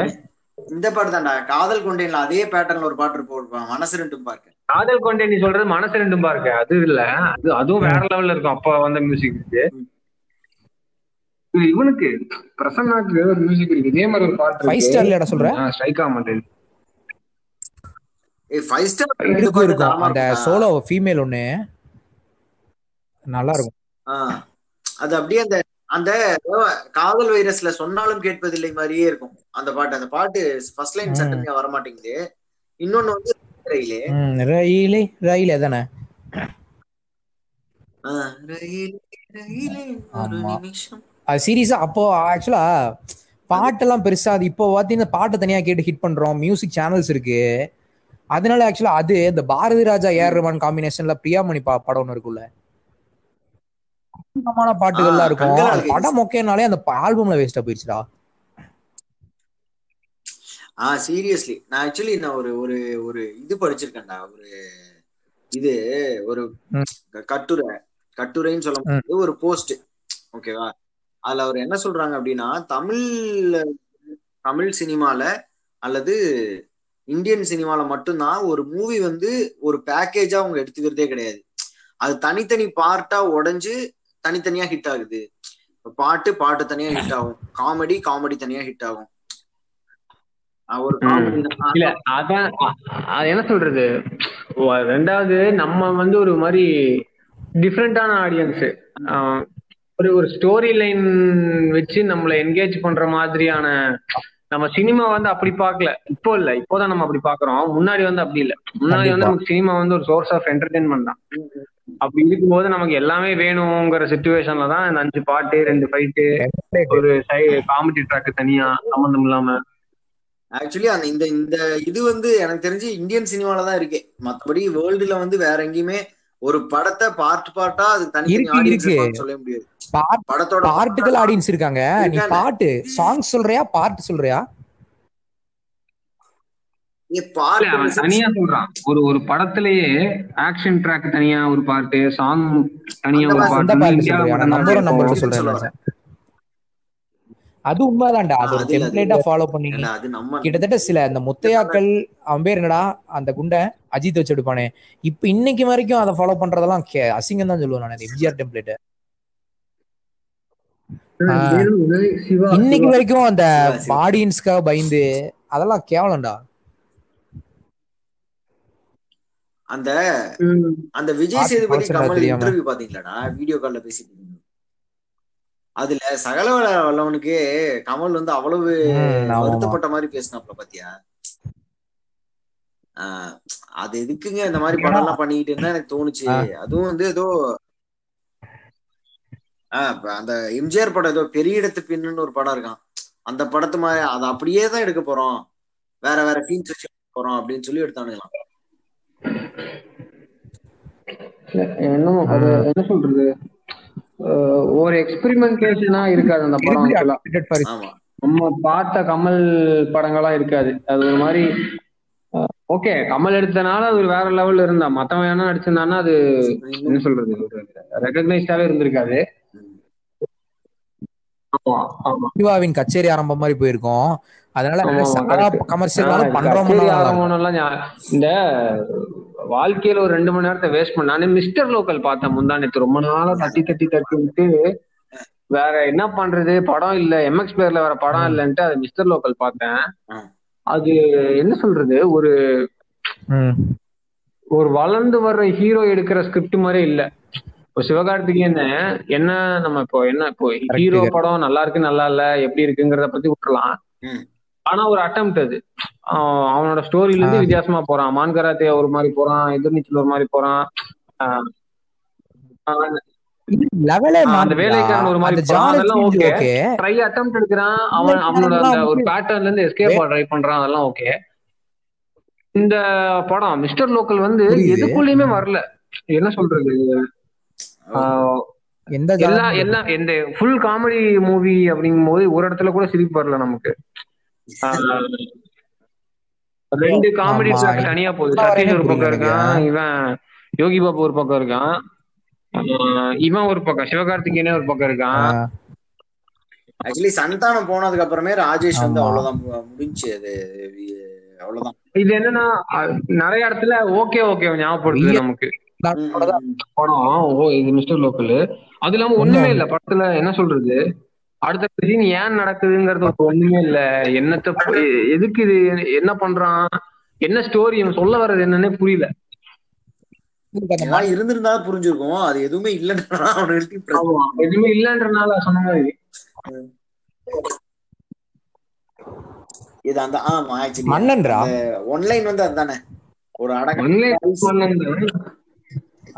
இந்த பாட்டு தான்டா. காதல் கொண்டேன்ல அதே பேட்டர்ன்ல ஒரு பாட்டு போட்டுருப்பான் மனசு ரெண்டும் பார்க்க. காதல் கொண்டே நீ சொல்றது மனசு ரெண்டும் பாருக்கு. அது இல்ல. அது அதுவும் வேற லெவல்ல இருக்கும். அப்ப வந்த மியூசிக் இருக்கு இது இவனுக்கு பிரசன்னாக்கு ஒரு மியூசிக் இருக்கு. இதே மாதிரி ஒரு பாட்டு ஃபைவ் ஸ்டார் இல்லடா சொல்ற? ஸ்ட்ரைக் ஆக மாட்டேன் ஏய் ஃபைவ் ஸ்டார் இருக்கும். அந்த சோலோ ஃபீமேல் ஒண்ணு. நல்லா இருக்கும் அது அப்படியே அந்த அந்த காதல் வைரஸ்ல சொன்னாலும் கேட்பதில்லை மாதிரியே இருக்கும். அந்த பாட்டு அந்த பாட்டு ஃபர்ஸ்ட் லைன். சட்டமே வர மாட்டேங்குது இன்னொன்னு வந்து ரயிலே. ரயிலே ரயிலே தானே சீரியஸா அப்போ ஆக்சுவலா பாட்டெல்லாம் பெருசா அது இப்போ பாத்தீங்கன்னா பாட்டை தனியா கேட்டு ஹிட் பண்றோம் மியூசிக் சேனல்ஸ் இருக்கு. அதனால ஆக்சுவலா அது இந்த பாரதி ராஜா ஏஆர் ரஹ்மான் காம்பினேஷன்ல பிரியாமணி பா படம் ஒன்று இருக்குல்ல அற்புதமான பாட்டுகள்லாம் இருக்கும். படம் மொக்கைனாலே அந்த ஆல்பம்ல வேஸ்டா போயிடுச்சுடா ஆ சீரியஸ்லி நான் ஆக்சுவலி நான் ஒரு ஒரு ஒரு இது படிச்சிருக்கேன்டா. ஒரு இது ஒரு கட்டுரை. கட்டுரைன்னு சொல்ல முடியாது ஒரு போஸ்ட் ஓகேவா? அதுல அவர் என்ன சொல்றாங்க அப்படின்னா தமிழ் தமிழ் சினிமால அல்லது இந்தியன் சினிமால மட்டும்தான் ஒரு மூவி வந்து ஒரு பேக்கேஜா அவங்க எடுத்துக்கிறதே கிடையாது. அது தனித்தனி பார்ட்டா உடைஞ்சு தனித்தனியா ஹிட் ஆகுது. பாட்டு பாட்டு தனியா ஹிட் ஆகும். காமெடி காமெடி தனியா ஹிட் ஆகும். ஒரு இல்ல அதான் என்ன சொல்றது? ரெண்டாவது நம்ம வந்து ஒரு மாதிரி டிஃப்ரெண்டான ஆடியன்ஸ் ஒரு ஒரு ஸ்டோரி லைன் வச்சு நம்மள என்கேஜ் பண்ற மாதிரியான நம்ம சினிமா வந்து அப்படி பார்க்கல. இப்போ இல்ல இப்போதான் நம்ம அப்படி பாக்குறோம் முன்னாடி வந்து அப்படி இல்ல. முன்னாடி வந்து. நமக்கு சினிமா வந்து ஒரு சோர்ஸ் ஆஃப் என்டர்டைன்மெண்ட் தான். அப்படி இருக்கும்போது நமக்கு எல்லாமே வேணுங்கிற சுச்சுவேஷன்ல தான் இந்த அஞ்சு பாட்டு ரெண்டு ஃபைட்டு ஒரு காமெடி ட்ராக் தனியா சம்பந்தம் இல்லாம. ஆக்சுவலி அந்த இந்த இந்த இது வந்து எனக்கு தெரிஞ்சு இந்தியன் சினிமால தான் இருக்கு. மத்தபடி வேர்ல்டுல வந்து வேற எங்கேயுமே ஒரு படத்தை பார்ட் பார்ட்டா அது இருக்கு, ஆடியன்ஸ். சொல்ல முடியாது. படத்தோட பாட்டுகள் ஆடியன்ஸ் இருக்காங்க. நீ. பாட்டு சாங்ஸ் சொல்றியா பாட்டு சொல்றியா? பார்ட் அவன் தனியா சொல்றான். ஒரு ஒரு படத்திலேயே ஆக்ஷன் ட்ராக் தனியா ஒரு பாட்டு சாங் தனியா ஒரு அந்த பாட்டு. அது உண்மைதான்டா. அது ஒரு டெம்ப்ளேட்டா ஃபாலோ பண்ணி கிட்டத்தட்ட சில இந்த முத்தையாக்கள் அவன் பேர் என்னடா? அந்த குண்டை அஜித் வச்சு எடுப்பானே. இப்ப இன்னைக்கு வரைக்கும் அதை ஃபாலோ பண்றதெல்லாம் அசிங்கம் தான் சொல்லுவேன் நான் எம்ஜிஆர் டெம்ப்ளேட் இன்னைக்கு வரைக்கும் அந்த. ஆடியன்ஸ்க்காக பயந்து அதெல்லாம் கேவலம்டா. அந்த. அந்த விஜய் சேதுபதி கமல். இன்டர்வியூ பாத்தீங்களாடா வீடியோ கால்ல பேசிட்டு இருந்தாங்க. அதுல சகல வல்ல- வல்லவனுக்கு கமல் வந்து அவ்வளவு. வருத்தப்பட்ட மாதிரி பேசினாப்ல பாத்தியா அது எதுக்குங்க இந்த மாதிரி படம் எல்லாம் பண்ணிக்கிட்டு இருந்தா எனக்கு தோணுச்சு அதுவும் வந்து ஏதோ அந்த எம்ஜிஆர் படம் ஏதோ பெரிய இடத்து பின்னுன்னு ஒரு படம் இருக்கான் அந்த படத்து மாதிரி அதை அப்படியே தான் எடுக்க போறோம் வேற வேற சீன்ஸ் வச்சு எடுக்க போறோம் அப்படின்னு சொல்லி எடுத்தானுங்களாம் என்னமோ அது என்ன சொல்றது? ஒரு எக்ஸ்பெரிமெண்டேஷனா இருக்காது அந்த படம் நம்ம பார்த்த கமல் படங்களா இருக்காது. அது ஒரு மாதிரி ஓகே கமல் எடுத்தனால அது ஒரு வேற லெவல்ல இருந்தா மத்தவன் வேணா நடிச்சிருந்தான்னா அது என்ன சொல்றது? ஒரு ரெகக்னைஸ்டாவே இருந்திருக்காது. சிவாவின் கச்சேரி ஆரம்பம் மாதிரி போயிருக்கோம். அதனால correct. கமர்ஷியல் பண்றோம் இந்த வாழ்க்கையில ஒரு ரெண்டு மணி நேரத்தை வேஸ்ட் பண்ண நானே மிஸ்டர் லோக்கல் பார்த்தேன் முந்தானத்து ரொம்ப நாளா தட்டி தட்டி தட்டி விட்டு வேற என்ன பண்றது? படம் இல்ல. எம்எக்ஸ் பிளேயர்ல வேற படம் இல்லன்ட்டு அது மிஸ்டர் லோக்கல் பார்த்தேன். அது என்ன சொல்றது? ஒரு ஒரு வளர்ந்து வர்ற ஹீரோ எடுக்கிற ஸ்கிரிப்ட் மாதிரி இல்ல. இப்போ சிவகார்த்திகேயன் என்ன நம்ம இப்போ என்ன இப்போ ஹீரோ படம் நல்லா இருக்கு நல்லா இல்ல எப்படி இருக்குங்கிறத பத்தி விட்டுறலாம். ம். ஆனா ஒரு அட்டம் அது. அவன் அவனோட ஸ்டோரியில இருந்து. வித்தியாசமா போறான். மான்கராத்தே ஒரு மாதிரி போறான் எதிர்நீச்சல் ஒரு மாதிரி போறான். அந்த வேலைக்காரன் ஒரு மாதிரி அதெல்லாம். ட்ரை அட்டம் எடுக்கிறான். அவன் அவனோட அந்த ஒரு பேட்டர்ன்ல இருந்து எஸ்கேப் ட்ரை பண்றான். அதெல்லாம் ஓகே இந்த படம் மிஸ்டர் லோக்கல் வந்து. எதுக்குள்ளயுமே வரல. என்ன சொல்றது? எந்த எல்லா எல்லாம் எந்த ஃபுல் காமெடி மூவி அப்படிங்கும் போது ஒரு இடத்துல கூட சிரிப்பு வரல நமக்கு. ரெண்டு காமெடி. ட்ராக் தனியா போகுது. சதீஷ் ஒரு பக்கம் இருக்கான் இவன் யோகி பாபு ஒரு பக்கம் இருக்கான். இவன் ஒரு பக்கம் சிவகார்த்திகேயனே ஒரு பக்கம் இருக்கான். ஆக்சுவலி சந்தானம் போனதுக்கு அப்புறமே ராஜேஷ் வந்து. அவ்வளவுதான் மு- முடிஞ்சுச்சு அது அவ்வளவுதான். இது என்னன்னா நிறைய இடத்துல ஓகே ஓகே ஞாபகப்படுத்துது. நமக்கு. படம் ஓ இது மிஸ்டர் லோக்கல் அது இல்லாம ஒண்ணுமே இல்ல. படத்துல என்ன சொல்றது? அடுத்த சீன் ஏன் நடக்குதுங்கிறது ஒண்ணுமே இல்ல. என்னத்த எதுக்கு இது? என்ன பண்றான்? என்ன ஸ்டோரி இவன் சொல்ல வர்றது என்னன்னே புரியல. இருந்திருந்தாலும் புரிஞ்சிருக்கும். அது எதுவுமே ஆமா. எதுவுமே இல்லன்றனால சொன்ன மாதிரி. இது அந்த ஆமா ஆக்சுவலி மன்னன்ரா ஒன்லைன் வந்து அதுதானே. ஒரு அடக்க ஒன்லே பண்ணது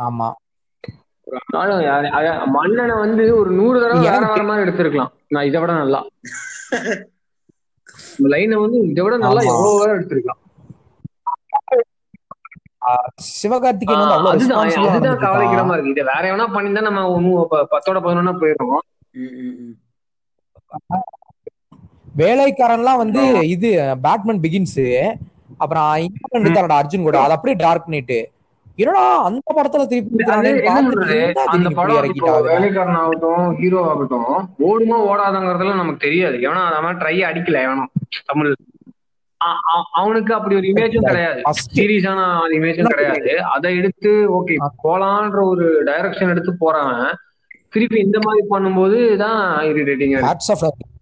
ஆமா. மன்னனை வந்து ஒரு நூறு தடவை வேற வேற மாதிரி எடுத்திருக்கலாம். நான் இதை விட நல்லா. லைனை வந்து இதை விட நல்லா. எவ்வளவு வேற எடுத்திருக்கலாம். சிவகார்த்திகேயன் வந்து அவ்வளவு அதுதான் கவலைக்கிடமா இருக்கு. இதை வேற எவனா பண்ணியிருந்தா நம்ம பத்தோட பதினொன்னா போயிருக்கோம். வேலைக்காரன்லாம் வந்து இது பேட்மேன் பிகின்ஸ். அப்புறம் அர்ஜுன் கூட. அது அப்படியே டார்க் நைட் என்னடா அந்த படத்துல திருப்பி அந்த படம் வேலைக்காரன் ஆகட்டும் ஹீரோ ஆகட்டும் ஓடுமா ஓடாதங்கிறதுலாம் நமக்கு தெரியாது. எவனா மாதிரி ட்ரை அடிக்கல எவனும் தமிழ் அவனுக்கு அப்படி ஒரு இமேஜும் கிடையாது. சீரியஸான இமேஜும் கிடையாது. அதை எடுத்து ஓகே போலான்ற ஒரு டைரக்ஷன் எடுத்து போறவன் திருப்பி இந்த மாதிரி பண்ணும்போது தான் இரிட்டேட்டிங்கா இருக்கு ஹேட்ஸ் ஆஃப் சத்தியமா இவன்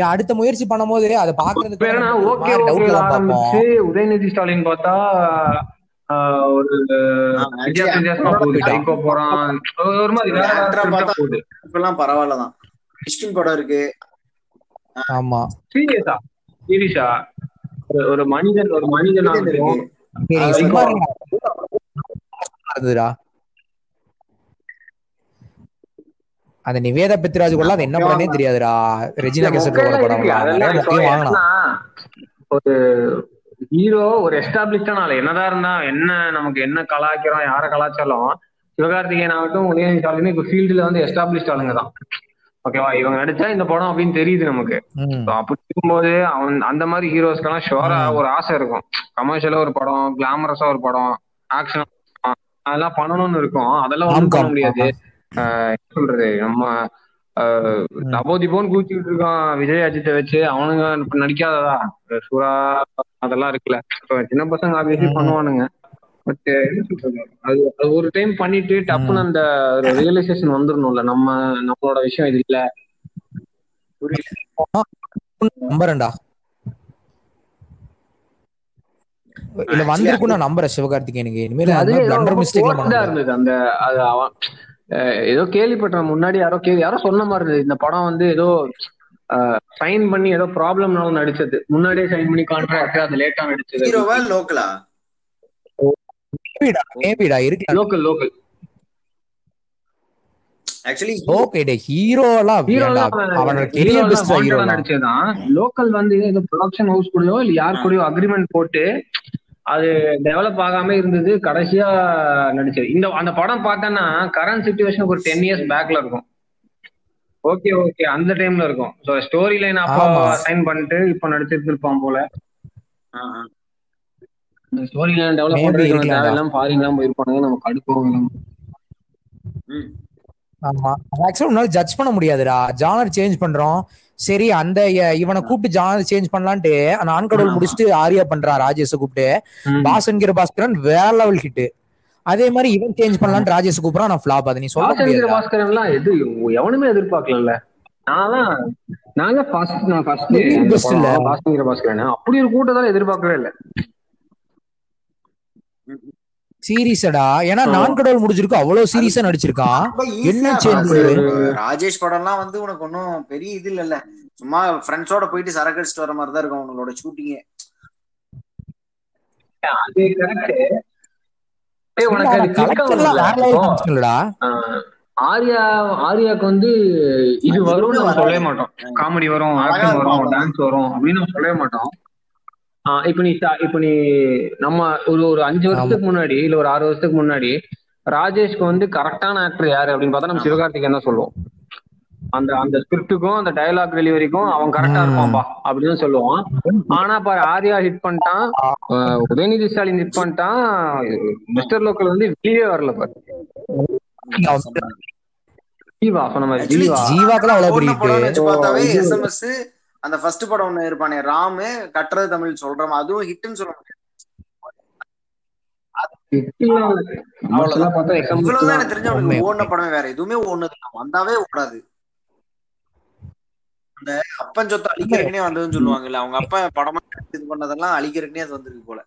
அடுத்த முயற்சி பண்ணும்போது அதை பாக்குறதுக்கு உதயநிதி ஸ்டாலின் பார்த்தா ஆஹ், ஒரு போறான். ஒரு மாதிரி இப்பெல்லாம் பரவாயில்லதான் கிறிஸ்டின் படம் இருக்கு. ஆமா. சீரியஸா? சீரியஸா? ஒரு ஒரு மனிதன் ஒரு மனிதன் இருக்கு ஆகட்டும் சரி, அது சும்மா இப்போ- இருங்க. இருந்ததுடா அந்த நிவேதா பெத்ராஜ் கூட அது என்ன படமே தெரியாதுடா. ரெஜினா கேசட் மொக்கையெல்லாம் படம் ஒரு ஹீரோ ஒரு எஸ்டாப்ளிஷ்டான ஆளு. என்னதான் இருந்தா என்ன நமக்கு என்ன கலாய்க்கிறோம் யார கலாச்சாரம்? சிவகார்த்திகேயன் ஆகட்டும் உதயநிதி ஸ்டாலின் இப்ப ஃபீல்டுல வந்து எஸ்டாப்ளிஷ்ட் ஆளுங்க தான் ஓகேவா இவங்க நடிச்சா இந்த படம் அப்படின்னு தெரியுது நமக்கு. அப்படி இருக்கும்போது அவன் அந்த மாதிரி ஹீரோஸ்க்கெல்லாம் ஷோரா ஒரு ஆசை இருக்கும். கமர்ஷியலா ஒரு படம் கிளாமரஸா ஒரு படம் ஆக்ஷன் அதெல்லாம் பண்ணணும்னு இருக்கும். அதெல்லாம் ஒண்ணும் பண்ண. முடியாது. என்ன சொல்றது? நம்ம தபோதிபோன்னு கூச்சிட்டு இருக்கான் விஜய் அஜித்தை வச்சு அவனுங்க நடிக்காததா? சூரா அதெல்லாம் இருக்குல்ல. இப்ப சின்ன பசங்க ஆப்வியஸ்லி. பண்ணுவானுங்க. பட் என்ன சொல்றது? அது அது ஒரு டைம் பண்ணிட்டு டப்புன்னு அந்த ரியலைசேஷன் வந்துடணும்ல நம்ம நம்மளோட விஷயம் இது இல்ல. நம்புறேன்டா. இல்ல வந்திருக்கும் நான் நம்புறேன் சிவகார்த்திகேயனுக்கு. இனிமேல் அது பிளண்டர் மிஸ்டேக்ல இருந்தது அந்த அது அவன் ஏதோ கேள்விப்பட்டேன் முன்னாடி யாரோ கேள்வி யாரோ சொன்ன மாதிரி இருந்தது. இந்த படம் வந்து ஏதோ சைன் பண்ணி ஏதோ ப்ராப்ளம்னால நடிச்சது. முன்னாடியே சைன் பண்ணி கான்ட்ராக்ட் அது லேட்டா நடிச்சது. ஹீரோவா லோக்கலா மேபிடா மேபிடா இருக்கலாம். லோக்கல் லோக்கல் ஆக்சுவலி ஓகே டே ஹீரோலாம் அவனோட கெரியர் பெஸ்ட் ஹீரோ நடிச்சதுதான் லோக்கல் வந்து ஏதோ ப்ரொடக்ஷன் ஹவுஸ் கூடயோ இல்ல யார் கூடயோ அக்ரிமெண்ட் போட்டு அது டெவலப் ஆகாம இருந்தது. கடைசியா நடிச்சது. இந்த அந்த படம் பார்த்தேன்னா கரண்ட் சுச்சுவேஷனுக்கு ஒரு டென் இயர்ஸ் பேக்ல இருக்கும். ஓகே ஓகே அந்த டைம்ல இருக்கும். ஸோ ஸ்டோரி லைன் அப்போ. சைன் பண்ணிட்டு இப்போ நடிச்சிருப்பான் போல. ஸ்டோரி லைன் டெவலப் பண்றதுக்கு. தேவையில்லாம ஃபாரின் எல்லாம் போயிருப்பானுங்க. நம்ம கடுப்போம் ஆமா. ஆக்சுவலா உன்னால ஜட்ஜ் பண்ண முடியாதுடா. ஜானர் சேஞ்ச் பண்றோம். சரி அந்த இவனை கூப்பிட்டு ஜானர் சேஞ்ச் பண்ணலான்ட்டு அந்த ஆண்கடவுள். முடிச்சுட்டு ஆரியா பண்றான் ராஜேஷ கூப்பிட்டு. பாசன்கிற பாஸ்கரன் வேற லெவல் ஹிட் அதே மாதிரி இவன் சேஞ்ச் பண்ணலான்னு ராஜேஷ் கூப்பிடுறான் நான் ஃபிளாப் அதை நீ சொல்ல பாஸ்கரன் எல்லாம் எது எவனுமே எதிர்பார்க்கல நாங்க ஃபர்ஸ்ட் நான் ஃபர்ஸ்ட் பாஸ்கரன். அப்படி ஒரு கூட்டத்தால எதிர்பார்க்கவே இல்ல. சீரியஸடா? ஏன்னா ஆமா. நான்கடவுள் முடிஞ்சிருக்கு அவ்வளவு சீரியஸா நடிச்சிருக்கான் என்ன change? ராஜேஷ் படம்லாம் வந்து உனக்கு ஒன்னும் பெரிய இது இல்லல்ல. சும்மா ஃப்ரெண்ட்ஸோட போயிட்டு சரக்கு அடிச்சுட்டு வர மாதிரி தான் இருக்கும் உங்களோட ஷூட்டிங்கே அது கரெக்ட் ஆர்யா ஆர்யாக்கு வந்து இது நம்ம வராது. சொல்லவே மாட்டோம். காமெடி வரும் ஆக்ஷன் வரும். டான்ஸ் வரும் அப்படின்னு சொல்லவே மாட்டோம். இப்ப நீ இப்ப நீ நம்ம ஒரு ஒரு அஞ்சு வருஷத்துக்கு முன்னாடி இல்ல ஒரு ஆறு வருஷத்துக்கு முன்னாடி ராஜேஷ்க்கு வந்து கரெக்டான ஆக்டர் யாரு அப்படின்னு பார்த்தா நம்ம. சிவகார்த்திகேயன் தான் சொல்லுவோம். அந்த அந்த ஸ்கிரிப்டுக்கும் அந்த டயலாக் டெலிவரிக்கும் அவன் கரெக்டா. இருப்பான்பா அப்படின்னு சொல்லுவான். ஆனா பாரு ஆர்யா ஹிட் பண்ணிட்டான் உதயநிதி ஸ்டாலின் ஹிட் பண்ணிட்டான் மிஸ்டர் லோக்கல் வந்து வெளியே வரல பாரு. ஜீவா சொன்ன மாதிரி. ஜீவா ஜீவாக்கெல்லாம் அவ்வளவு பெரிய அந்த ஃபர்ஸ்ட் படம் ஒண்ணு இருப்பானே ராமு கட்டுறது தமிழ் சொல்றோம் அதுவும் ஹிட்னு சொல்ல முடியாது. இவ்வளவுதான் எனக்கு தெரிஞ்ச. அவனுக்கு ஓடின படமே வேற எதுவுமே ஓடுனது. வந்தாவே ஓடாது. அந்த அப்பன் சொத்து அழிக்கிறதுக்குனே வந்ததுன்னு சொல்லுவாங்கல்ல அவங்க அப்பா படமா இது பண்ணதெல்லாம் அழிக்கிறதுக்குனே அது வந்திருக்கு போல.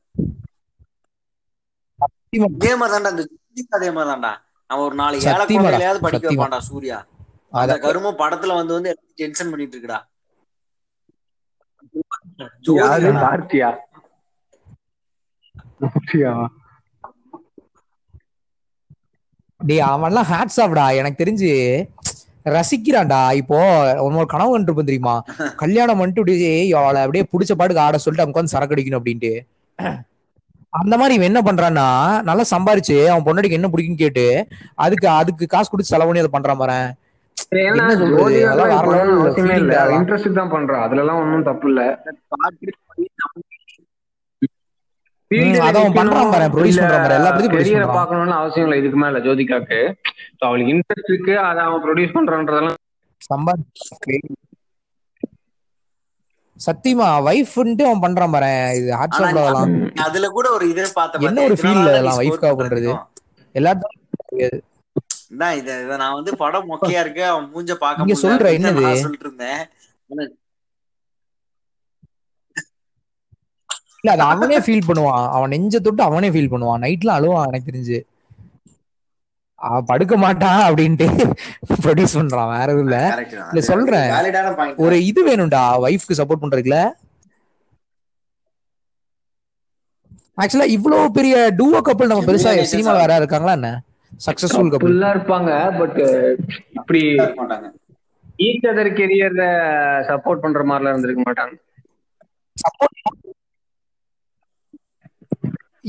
இதே மாதிரி தான்டா அந்த அதே மாதிரி தான்டா அவன் ஒரு நாலு ஏழை குழந்தைகளையாவது படிக்க. வைப்பான்டா சூர்யா. அந்த கருமம் படத்துல வந்து வந்து டென்ஷன் பண்ணிட்டு இருக்குடா. யாரு. கார்த்தியா டேய் அவன்லாம் ஹேட்ஸ் ஆஃப்டா எனக்கு தெரிஞ்சு ரசிக்கிறான்டா. இப்போ உன்னோட கனவு கண்டிருப்போம் தெரியுமா? கல்யாணம் பண்ணிட்டு அவளை அப்படியே பிடிச்ச பாட்டுக்கு ஆட சொல்லிட்டு அவங்க உட்காந்து சரக்கு அடிக்கணும் அப்படின்ட்டு. அந்த மாதிரி இவன் என்ன பண்றான்னா நல்லா சம்பாரிச்சு அவன் பொண்டாட்டிக்கு என்ன பிடிக்குன்னு கேட்டு அதுக்கு அதுக்கு காசு கொடுத்து செலவு பண்ணி அதை பண்றான் பாரு இன்ட்ரெஸ்ட் தான் பண்றா. அதுல எல்லாம் ஒன்றும் தப்பு இல்ல. பண்றான் பண்றான் பண்றான். அவசியம் இல்லை. இதுக்கு மேல ஜோதிகாக்கு. அவளுக்கு இன்ட்ரெஸ்ட் இருக்கு. அதை அவன் ப்ரொடியூஸ் பண்றான்றதெல்லாம் சத்தியமா வைஃப்ன்ட்டு அவன் பண்றான் பாரு. இது ஹாட் அதுல கூட ஒரு இதே பார்த்த என்ன ஒரு feel அதெல்லாம் wife-க்காக பண்றது? எல்லாத்தையும் இத இத நான் வந்து படம் மொக்கையா இருக்கு அவன் மூஞ்ச இங்க முடியல சொல்ற, என்னது? நான் சொல்லிட்டு இருந்தேன் இல்ல அது அவனே ஃபீல் பண்ணுவான். அவன் நெஞ்ச தொட்டு அவனே ஃபீல் பண்ணுவான். நைட்ல அழுவான் எனக்கு தெரிஞ்சு. அவன் படுக்க மாட்டான் அப்படின்ட்டு ப்ரொடியூஸ் பண்றான் வேற எதுவும் இல்ல. இல்ல, சொல்றேன். ஒரு இது வேணும்டா ஒய்ஃப்க்கு சப்போர்ட் பண்றதுக்குல. ஆக்சுவலா இவ்வளவு பெரிய டூவோ கப்பல் நம்ம பெருசா சினிமா வேற இருக்காங்களா என்ன? சக்சஸ்ஃபுல் ஃபுல்லா இருப்பாங்க பட் இப்படி மாட்டாங்க ஈச் அதர் கெரியர் சப்போர்ட் பண்ற மாதிரிலாம் இருந்திருக்க மாட்டாங்க.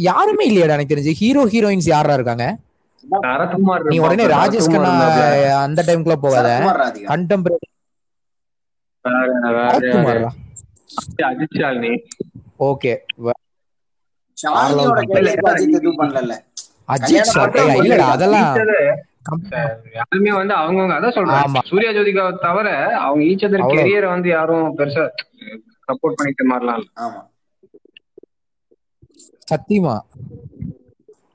யாருமே இல்லையாடா எனக்கு தெரிஞ்சு? ஹீரோ ஹீரோயின்ஸ் யாரா இருக்காங்க? சரத்குமார் நீ உடனே. ராஜேஷ் கண்ணா. அந்த டைம்க்குள்ள போகாத. கண்டெம்பரரி ஓகே அஜித் அஜித் இல்லடா அதெல்லாம் யாருமே வந்து அவங்கவங்க அதான் சொல்றேன். ஆமா. சூர்யா ஜோதிகாவை தவிர அவங்க ஈச் அதர். கெரியரை வந்து யாரும் பெருசா சப்போர்ட் பண்ணிக்கிற மாதிரிலாம் இல்ல ஆமா. சத்தியமா?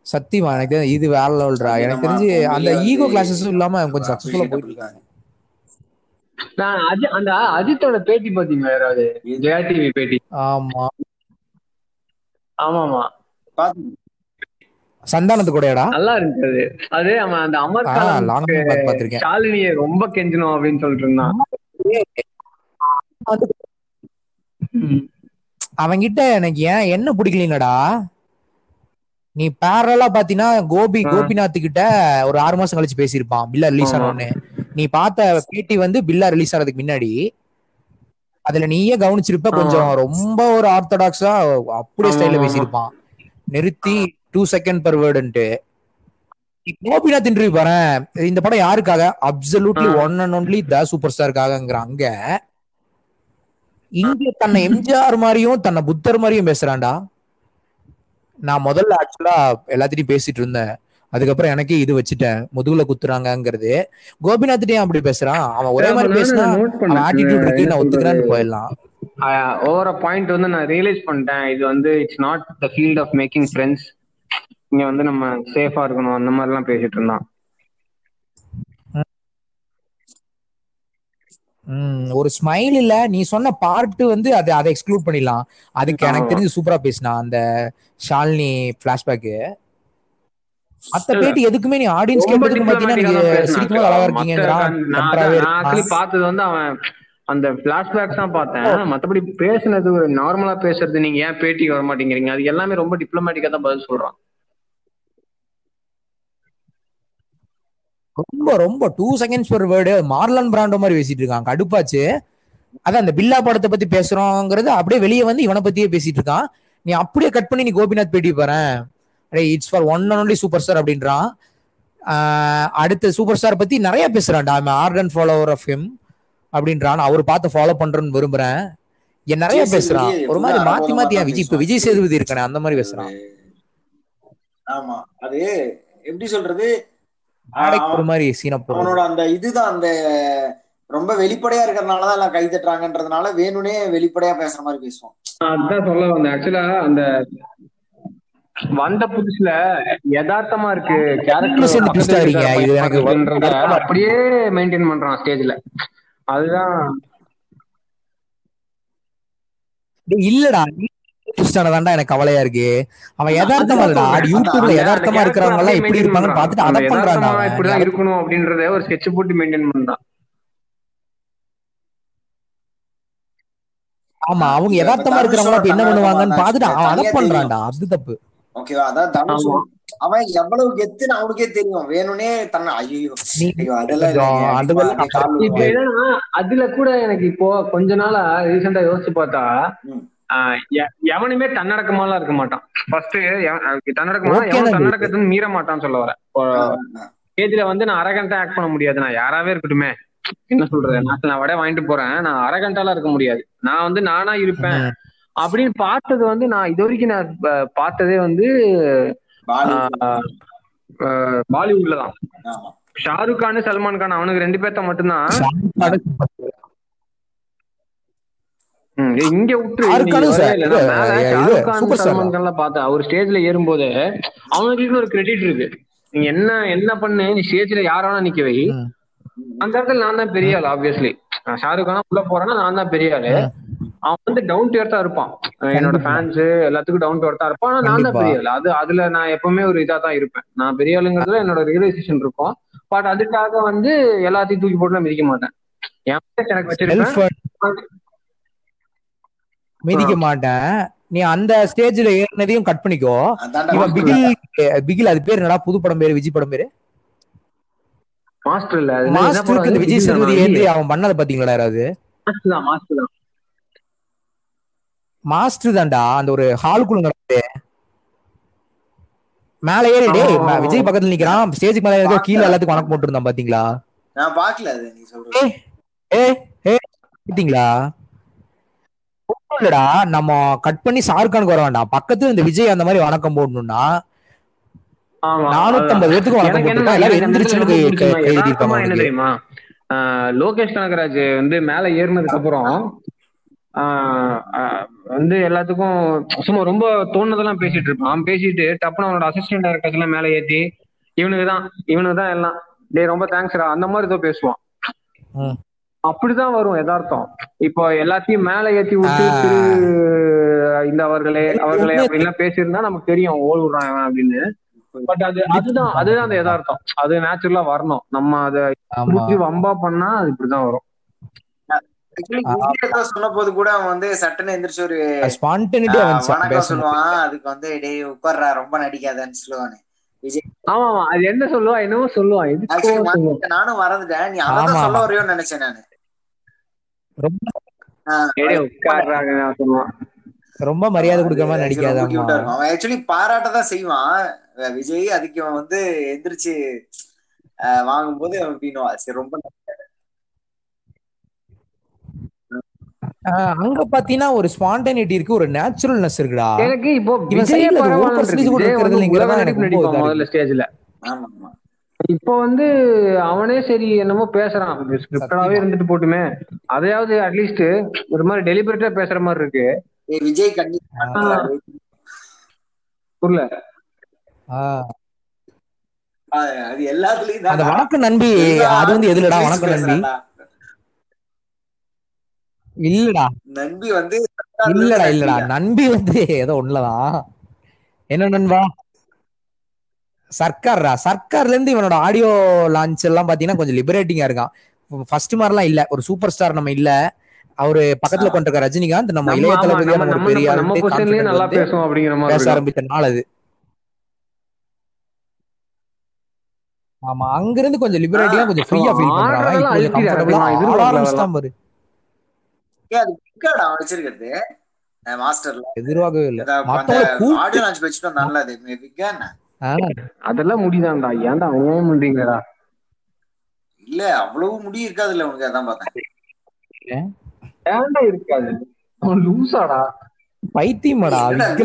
சத்தியமா எனக்கு தெரிஞ்சு இது வேற லெவல்ரா எனக்கு தெரிஞ்சு அந்த ஈகோ கிளாஸஸும் இல்லாம கொஞ்சம் சக்சஸ்ஃபுல்லா போயிட்டு இருக்காங்க. நான் அஜி அந்த அஜித்தோட பேட்டி பாத்தீங்க யாராவது? ஜெயா டிவி பேட்டி. ஆமா. ஆமா ஆமா பாத்து சந்தானத்து கூடடா நல்லா இருந்துச்சு அது அவன் அந்த அமர் பாத்திருக்கேன் ஷாலினியை ரொம்ப கெஞ்சணும் அப்படின்னு சொல்லிட்டு இருந்தான் ம். அவன்கிட்ட எனக்கு ஏன் என்ன பிடிக்கலடா நீ பேரலா பாத்தீங்கன்னா கோபி. கோபிநாத் கிட்ட ஒரு ஆறு மாசம் கழிச்சு பேசியிருப்பான் பில்லா ரிலீஸ். ஆனோன்னு நீ பார்த்த பேட்டி வந்து பில்லா ரிலீஸ் ஆனதுக்கு முன்னாடி அதுல நீயே கவனிச்சிருப்ப கொஞ்சம் ரொம்ப ஒரு ஆர்த்தடாக்ஸா அப்படியே ஸ்டைல. பேசியிருப்பான் நிறுத்தி டூ செகண்ட் பர் வேர்டுன்ட்டு கோபிநாத் இன்டர்வியூ பாரு இந்த படம் யாருக்காக? Absolutely. One and only the super ஸ்டாருக்காகங்கிற அங்க. இங்க தன்னை எம்ஜிஆர் மாதிரியும் தன்னை புத்தர் மாதிரியும் பேசுறான்டா. நான் முதல்ல ஆக்சுவலா எல்லாத்திட்டையும் பேசிட்டு இருந்தேன். அதுக்கப்புறம் எனக்கே இது வச்சுட்டேன். முதுகுல குத்துறாங்கங்கிறது. கோபிநாத்திட்டையும் அப்படி பேசுறான்? அவன் ஒரே மாதிரி பேசினா அவன். ஆட்டிடியூட் இருக்கு நான் ஒத்துக்கிறேன்னு? போயிடலாம். ஓவர பாயிண்ட் வந்து நான் ரியலைஸ் பண்ணிட்டேன். இது வந்து it's not the field of making friends இங்க வந்து நம்ம சேஃபா இருக்கணும். அந்த மாதிரி எல்லாம் பேசிட்டு இருந்தான். ஒரு ஸ்மைல் இல்ல. நீ சொன்ன பார்ட் வந்து அதை அதை எக்ஸ்க்ளூட் பண்ணிடலாம். அதுக்கு எனக்கு. தெரிஞ்சு சூப்பரா பேசினா அந்த ஷாலினி பிளாஷ்பேக் இல்ல. பேட்டி எதுக்குமே நீ ஆடியன்ஸ் கேட்டதுக்கு பாத்தீங்கன்னா நீங்க சிரிக்கும் அழகா இருக்கான். பார்த்தது வந்து அவன் அந்த பிளாஷ்பேக்ஸ் தான் பார்த்தேன். மத்தபடி பேசுனது ஒரு நார்மலா பேசுறது நீங்க ஏன் பேட்டிக்கு வர மாட்டேங்கிறீங்க அது எல்லாமே ரொம்ப டிப்ளமேட்டிக்கா தான் பதில் சொல்றான். ரொம்ப ரொம்ப டூ செகண்ட்ஸ் ஒரு வேர்டு மார்லன் பிராண்டோ மாதிரி பேசிட்டு இருக்கான். கடுப்பாச்சு. அதான் அந்த பில்லா படத்தை பத்தி பேசுறோங்கிறது அப்படியே வெளியே வந்து இவனை பத்தியே பேசிட்டு இருக்கான். நீ அப்படியே கட் பண்ணி நீ கோபிநாத் பேட்டி பாறேன். It's for one and only super star அப்படின்றான். அடுத்த சூப்பர் ஸ்டார் பத்தி நிறைய பேசுறான்டா. ஆர்டன் ஃபாலோவர் ஆஃப் ஹிம் அப்படின்றான். அவர் பார்த்து ஃபாலோ பண்றேன்னு விரும்புறேன். என் நிறைய பேசுறான். ஒரு மாதிரி மாத்தி மாத்தி விஜய்? இப்ப. விஜய் சேதுபதி இருக்கானே அந்த மாதிரி பேசுறான். ஆமா அது எப்படி சொல்றது? ஒரு அவன்- மாதிரி சீன போடுறது அவனோட அந்த இதுதான் அந்த ரொம்ப வெளிப்படையா இருக்கிறதுனாலதான் எல்லாம் கை தட்டுறாங்கன்றதுனால வேணும்னே வெளிப்படையா பேசுற மாதிரி பேசுவான். அதான் சொல்ல வந்தேன். ஆக்சுவலா அந்த வந்த புதுசுல யதார்த்தமா இருக்கு கேரக்டர் அப்படியே மெயின்டைன் பண்றான் ஸ்டேஜ்ல அதுதான் டேய், தான்டா எனக்கு கவலையா இருக்கு. அவன் யதார்த்தமா இல்லடா. யூடியூப்ல யதார்த்தமா அந்த இருக்கிறவங்க எல்லாம் எப்படி இருப்பாங்கன்னு. பார்த்துட்டு அந்த அதை யதார்த்தமா இப்படிதான். இருக்கணும் அப்படின்றத ஒரு ஸ்கெட்ச் போட்டு மெயின்டைன் பண்றான். ஆமா அவங்க யதார்த்தமா இருக்கிறவங்க அப்ப என்ன பண்ணுவாங்கன்னு பார்த்துட்டு அவன் அதை பண்றான்டா. அது தப்பு. ஓகேவா? அதான் தனுஷ். அவன் எவ்வளவு கெத்துன்னு அவனுக்கே தெரியும். வேணும்னே தன்னை ஐயோ அதெல்லாம் அதுல கூட எனக்கு இப்போ கொஞ்ச நாளா ரீசெண்டா யோசிச்சு பார்த்தா எவனுமே தன்னடக்கமாலாம் இருக்க மாட்டான். ஃபர்ஸ்ட் தன்னடக்கமா எவன் தான் தன்னடக்கத்துன்னு மீற மாட்டான்னு சொல்ல வரேன் ஸ்டேஜ்ல வந்து நான் அரகண்டா ஆக்ட் பண்ண முடியாது நான் யாராவே இருக்கட்டுமே. என்ன சொல்றது? நான் வடை வாங்கிட்டு போறேன். நான் அரகண்டாலாம் இருக்க முடியாது. நான் வந்து நானா இருப்பேன். அப்படின்னு பார்த்தது வந்து நான் இது வரைக்கும் நான் பார்த்ததே வந்து பாலிவுட்ல தான். ஷாருக் கான் சல்மான் கான் அவனுக்கு ரெண்டு பேர்த்த மட்டும்தான் ம், இங்க விட்டு ஷாருக் கானும் நீங்க வரவே சார், இல்ல. நான் இது, மேல இது, ஷாருக் கான் சூப்பர் ஸ்டார் சல்மான் கான்ல பார்த்தேன் அவர் ஸ்டேஜ்ல ஏறும்போது அவனுக்கு ஒரு கிரெடிட் இருக்கு. நீ என்ன என்ன பண்ணு நீ ஸ்டேஜ்ல யார வேணா நிக்க வை. அந்த இடத்துல நான் தான் பெரிய ஆள் ஆப்வியஸ்லி ஷாருக் கானா உள்ள போறேன்னா நான் தான் பெரிய ஆளு. அவன் வந்து டவுன் டு எர்த்தா இருப்பான். என்னோட ஃபேன்ஸ் எல்லாத்துக்கும் டவுன் டு எர்த்தா இருப்பான். ஆனா நான் தான். பெரிய ஆள். அது அதுல நான் எப்பவுமே ஒரு இதா தான் இருப்பேன். நான் பெரிய ஆளுங்கிறதுல என்னோட ரியலைசேஷன் இருக்கும். பட் அதுக்காக வந்து எல்லாத்தையும் தூக்கி போட்டு நான் மிதிக்க மாட்டேன். எனக்கு Self- மிதிக்க மாட்டேன். நீ அந்த ஸ்டேஜ்ல ஏறினதையும் கட் பண்ணிக்கோ. இவன் பிகில் பிகில் அது பேர் என்னடா? புது படம் பேரு விஜய் படம் பேரு? மாஸ்டர் இல்ல? விஜய் சேதுபதி? ஏந்தி அவன் பண்ணதை பாத்தீங்களா யாராவது? மாஸ்டர் தான் மாஸ்டர் தான். மாஸ்டர் தான்டா அந்த ஒரு ஹாலுக்குள்ள நடந்து. மேல ஏறி ஆமா. விஜய் பக்கத்துல நிக்கிறான். ஸ்டேஜுக்கு மேல ஏறி கீழே எல்லாத்துக்கும் வணக்கம் போட்டு இருந்தான் பாத்தீங்களா? நான் பாக்கல அது நீ சொல்றது. ஏ ஏ பாத்தீங்களா ஒண்ணும் இல்லடா நம்ம கட் பண்ணி ஷாருக்கானுக்கு வர வேண்டாம். பக்கத்துல இந்த விஜய் அந்த மாதிரி வணக்கம் போடணும்னா நானூத்தம்பது பேத்துக்கு வணக்கம் போட்டுருக்கா எல்லாரும் எந்திரிச்சுன்னு. தெரியுமா? லோகேஷ் கனகராஜ் வந்து மேல ஏறினதுக்கு அப்புறம் வந்து எல்லாத்துக்கும் சும்மா ரொம்ப தோணுதெல்லாம் பேசிட்டு இருப்பான். பேசிட்டு டப்புனு அவனோட அசிஸ்டன்ட் டைரக்டர்ஸ் எல்லாம் மேல ஏத்தி இவனுக்கு தான் இவனுக்கு தான் எல்லாம். டேய் ரொம்ப தேங்க்ஸ்டா அந்த மாதிரி ஏதோ பேசுவான். அப்படிதான் வரும் யதார்த்தம். இப்போ எல்லாத்தையும் மேல ஏத்தி விட்டு. திரு இந்த அவர்களே அவர்களே அப்படின்லாம் பேசியிருந்தா நமக்கு தெரியும் ஓடு விடுறான் இவன் அப்படின்னு. பட் அது அதுதான் அதுதான் அந்த யதார்த்தம். அது நேச்சுரலா வரணும். நம்ம அதை வம்பா பண்ணா அது இப்படிதான் வரும். சொன்ன போது கூட அவன் வந்து சட்டுன்னு எந்திரிச்சு ஒரு வணக்கம் சொல்லுவான். அதுக்கு வந்து டேய் உட்கார்றா ரொம்ப நடிக்காதன்னு சொல்லுவானு. ஆமா ஆமா அது என்ன சொல்லுவான் என்னமோ சொல்லுவான் நானும் மறந்துட்டேன். நீ அதான் சொல்ல. வரையோன்னு நினைச்சேன் நானு. ரொம்ப மரியாதை கொடுக்குற மாதிரி இருக்கும். அவன் ஆக்சுவலி பாராட்ட தான் செய்வான் விஜய் அதுக்கு அவன் வந்து எந்திரிச்சு வாங்கும்போது அவன் பீனுவான். சரி ரொம்ப ஆஹ் அங்க பாத்தீங்கன்னா ஒரு ஸ்பான்டனிட்டி இருக்கு ஒரு நேச்சுரல்னஸ் இருக்குடா. எனக்கு இப்போ விஜயே பரவாயில்ல முதல்ல ஸ்டேஜ்ல ஆமா ஆமா இப்போ வந்து அவனே சரி என்னமோ பேசுறான். ஸ்கிரிப்டடாவே இருந்துட்டு போட்டுமே. அதையாவது அட்லீஸ்ட் ஒரு மாதிரி டெலிபரேட்டா பேசுற மாதிரி இருக்கு. ஏய், விஜய் கண்டிப்பா புரியல. அது எல்லாத்துலயும் அந்த வணக்கம் நண்பி அது வந்து எதுலடா வணக்கம் நண்பி? பேசுறான்டா. இல்லடா. நண்பி வந்து இல்லடா இல்லடா. நண்பி வந்து ஏதோ ஒண்ணுலதான். என்ன நண்பா? சர்க்கார்ரா? சர்க்கார்ல இருந்து இவனோட ஆடியோ லான்ச் எல்லாம் பாத்தீங்கன்னா கொஞ்சம் லிபரேட்டிங்கா இருக்கான். ஃபர்ஸ்ட் மாதிரிலாம் இல்ல. ஒரு சூப்பர் ஸ்டார் நம்ம இல்ல. அவரு பக்கத்துல கொண்டிருக்க ரஜினிகாந்த். நம்ம இளைய ஒரு நம்ம பெரிய பேச. ஆரம்பித்த நாள் அது. ஆமா அங்க இருந்து கொஞ்சம் லிபரேட்டிங்கா கொஞ்சம் ஃப்ரீயா ஃபீல் இப்போ கொஞ்சம் ஆட எதிர்பார்க்கல ஆரம்பிச்சிட்டான் பாரு. வச்சிருக்கிறது? மாஸ்டர்ல எதிர்பார்க்கவே இல்ல. அந்த மத்தவங்கள கூப்பிட்டு ஆடியோ அதெல்லாம் முடிதான்டா. ஏன்டா அநியாயம் பண்றீங்களா இல்ல அவ்வளவு முடி இருக்காதுல்ல உனக்கு அதான் பார்த்தேன். ஏன்டா இருக்காது? அவன் லூசாடா. பைத்தியமாடா.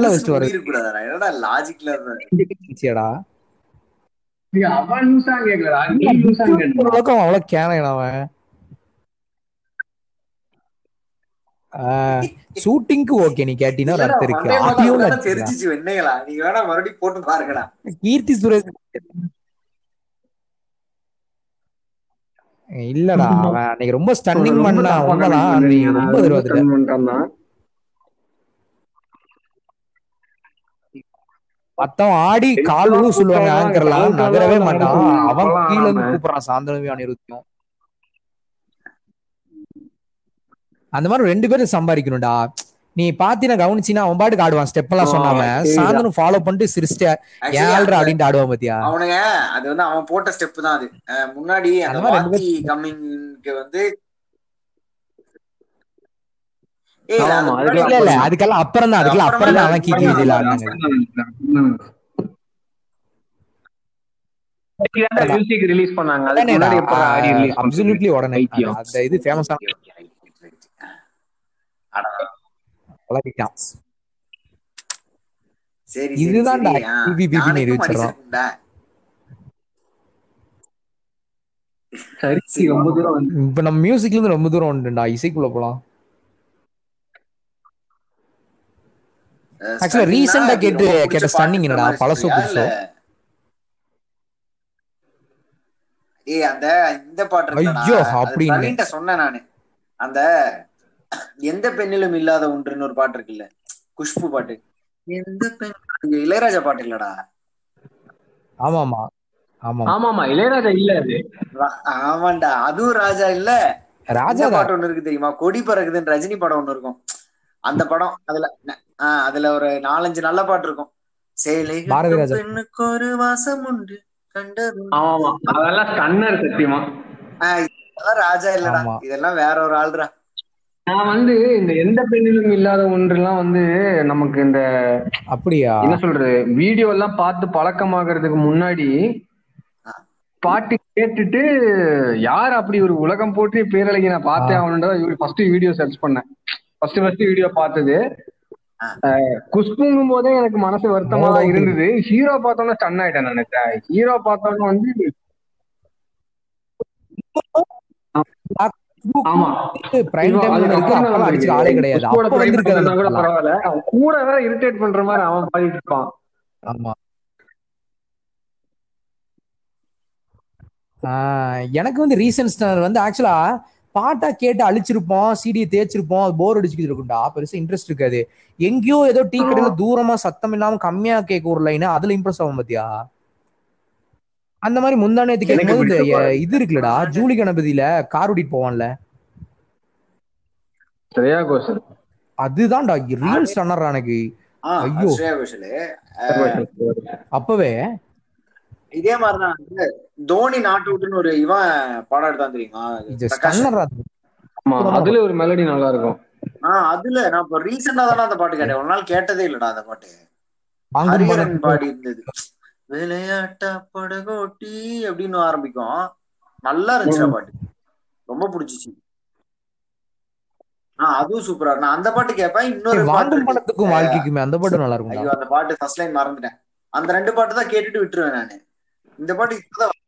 வச்சுட்டு முடி வர. இருக்கக்கூடாதுடா. என்னடா லாஜிக்ல இருந்துச்சியாடா டேய், அவன் லூசா கேக்கலடா. நீ லூசா அவன் அவ்வளவு கேனையன் அவன். ஷூட்டிங்க்கு ஓகே நீ கேட்டீங்கன்னா ஒரு அர்த்தம் இருக்கு. ஆடியோல தெரிஞ்சிச்சு வெண்ணைகளா நீங்க வேணா மறுபடியும் போட்டு பாருங்கடா. கீர்த்தி சுரேஷ் இல்லடா அவன் அன்னைக்கு ரொம்ப ஸ்டன்னிங் பண்ணா உண்மைதான். அன்னைக்கு ரொம்ப பண்றான் மத்தவன் ஆடி கால் விழு சொல்லுவாங்க ஆங்கர்லாம் நகரவே மாட்டான். அவன் கீழ இருந்து. கூப்பிடுறான் சாந்தனவி அனிருத்தியும் அந்த மாதிரி ரெண்டு பேரும் சம்பாதிக்கணும்டா. நீ பாத்தீங்கன்னா கவனிச்சினா அவன் பாட்டுக்கு ஆடுவான். ஸ்டெப் எல்லாம் சொன்னாம. சரிதான். சாந்தனு ஃபாலோ பண்ணிட்டு சிரிச்சிட்டு ஏழ்ற அப்படின்ட்டு ஆடுவான் பாத்தியா? அவனுங்க அது வந்து அவன் போட்ட ஸ்டெப் தான் அது. முன்னாடி அந்த வாத்தி கம்மிங்க்கு வந்து இல்ல இல்ல அதுக்கெல்லாம் அப்புறம் தான் அதுக்கெல்லாம் அப்புறம் தான் அவன் கீக்கி விஜயில ஆடினாங்க. மியூசிக் ரிலீஸ் பண்ணாங்க. அதுக்கு முன்னாடி எப்ப ஆடி ரிலீஸ் அப்சல்யூட்லி உடனே. அந்த இது famous Okay, okay, right, right, right. அட, பழகிட்டான் சரி இதுதான்டா சரி, சரி, ஆ. PPP ன்னு நாளைக்கும் நிரூபிச்சிடுறோம். அடிச்சிருக்கும்டா. சரி ரொம்ப இப்ப நம்ம மியூசிக்ல இருந்து ரொம்ப தூரம் வந்துட்டா இசைக்குள்ள போலாம். அஹ் Actually, stunning-னா recent ஆ நீ கேட்டு- கேட்ட என்னடா? பழசோ புதுசோ? இல்ல? ஏய் அந்த இந்த பாட்டு ஐயோ. பிரவீன்ட்ட சொன்னேன் நானு. அந்த எந்த பெண்ணிலும் இல்லாத ஒன்றுன்னு ஒரு பாட்டு இருக்குல்ல? குஷ்பு பாட்டு. எந்த பெண் இளையராஜா பாட்டு இல்லடா. ஆமா ஆமா ஆமா ஆமா ஆமா இளையராஜா இல்ல அது. ஆமாண்டா. அதுவும் ராஜா இல்ல. ராஜா பாட்டு ஒண்ணு இருக்கு தெரியுமா? கொடி பறக்குதுன்னு ரஜினி படம் ஒண்ணு இருக்கும். அந்த படம் அதுல ஆஹ் அதுல ஒரு நாலஞ்சு நல்ல பாட்டு இருக்கும். சேலை. பெண்ணுக்கு ஒரு வாசம் உண்டு கண்டது ஆமா அதெல்லாம் ஸ்டன்னர் சத்தியமா. ஆஹ் இதெல்லாம் ராஜா இல்லடா. இதெல்லாம் வேற ஒரு ஆள்ரா நான் வந்து இந்த எந்த பெண்ணிலும் இல்லாத ஒன்றெல்லாம் வந்து நமக்கு இந்த அப்படியா? என்ன சொல்றது வீடியோ எல்லாம் பார்த்து பழக்கமாகறதுக்கு முன்னாடி பாட்டு கேட்டுட்டு யார் அப்படி ஒரு உலகம் போற்றி பேரழகி நான் பார்த்தே ஆகணுன்றத ஃபர்ஸ்ட் வீடியோ சர்ச் பண்ணேன். ஃபர்ஸ்ட் ஃபர்ஸ்ட் வீடியோ பார்த்தது. குஷ்புங்கும் போதே எனக்கு மனசு வருத்தமா தான் இருந்தது. ஹீரோ பார்த்தோன்னே ஸ்டன் ஆயிட்டேன் நினைச்சேன் ஹீரோ பார்த்தோன்னே வந்து கூட அந்த பரவாயில்ல. அவன் கூட வேற இரிட்டேட் பண்ற மாதிரி அவன் பாடிட்டு இருப்பான். ஆமா. ஆஹ் எனக்கு வந்து ரீசன்ஸ் வந்து ஆக்சுவலா பாட்டா கேட்டு அழிச்சிருப்போம் சிடியை தேய்ச்சிருப்போம் போர் அடிச்சுக்கிட்டு இருக்கும்டா. பெருசா இன்ட்ரெஸ்ட் இருக்காது. எங்கேயோ ஏதோ டீ கடையில தூரமா சத்தம் இல்லாம கம்மியா கேட்க ஒரு லைன் அதுல இம்ப்ரெஸ் ஆகும் பாத்தியா? அந்த மாதிரி முந்தானேத்து கேட்கும்போது இது இருக்குல்லடா. ஜூலி கணபதியில கார் ஓட்டிட்டு போவான்ல. ஸ்ரேயா கோஷல். அதுதான்டா ரியல் ஸ்டன்னர் எனக்கு. ஆஹ் ஐயோ. ஸ்ரேயா கோஷல். அப்பவே? இதே மாதிரிதான் தோனி நாட் அவுட்னு ஒரு இவன் படம் எடுத்தான் தெரியுமா? பிரகாஷ். ஸ்டன்னர் ஆமா அதுல ஒரு மெலடி நல்லா இருக்கும் ஆஹ் அதுல நான் இப்ப ரீசெண்டா தானே அந்த பாட்டு கேட்டேன். ஒரு நாள் கேட்டதே இல்லடா அந்த பாட்டு. ஹரிஹரன் பாடி இருந்தது விளையாட்ட படகோட்டி அப்படின்னு ஆரம்பிக்கும். நல்லா இருந்துச்சு பாட்டு. ரொம்ப பிடிச்சிச்சு. ஆஹ் அதுவும் சூப்பரா நான் அந்த பாட்டு கேட்பேன் இன்னொரு பாட்டு வாங்கும் இருக்கு. பணத்துக்கும் வாழ்க்கைக்குமே அந்த பாட்டு நல்லா ஐயோ இருக்கும்டா அந்த பாட்டு ஃபர்ஸ்ட் லைன் மறந்துட்டேன். அந்த ரெண்டு பாட்டு தான் கேட்டுட்டு விட்டுருவேன் நானு. இந்த பாட்டு இப்பதான்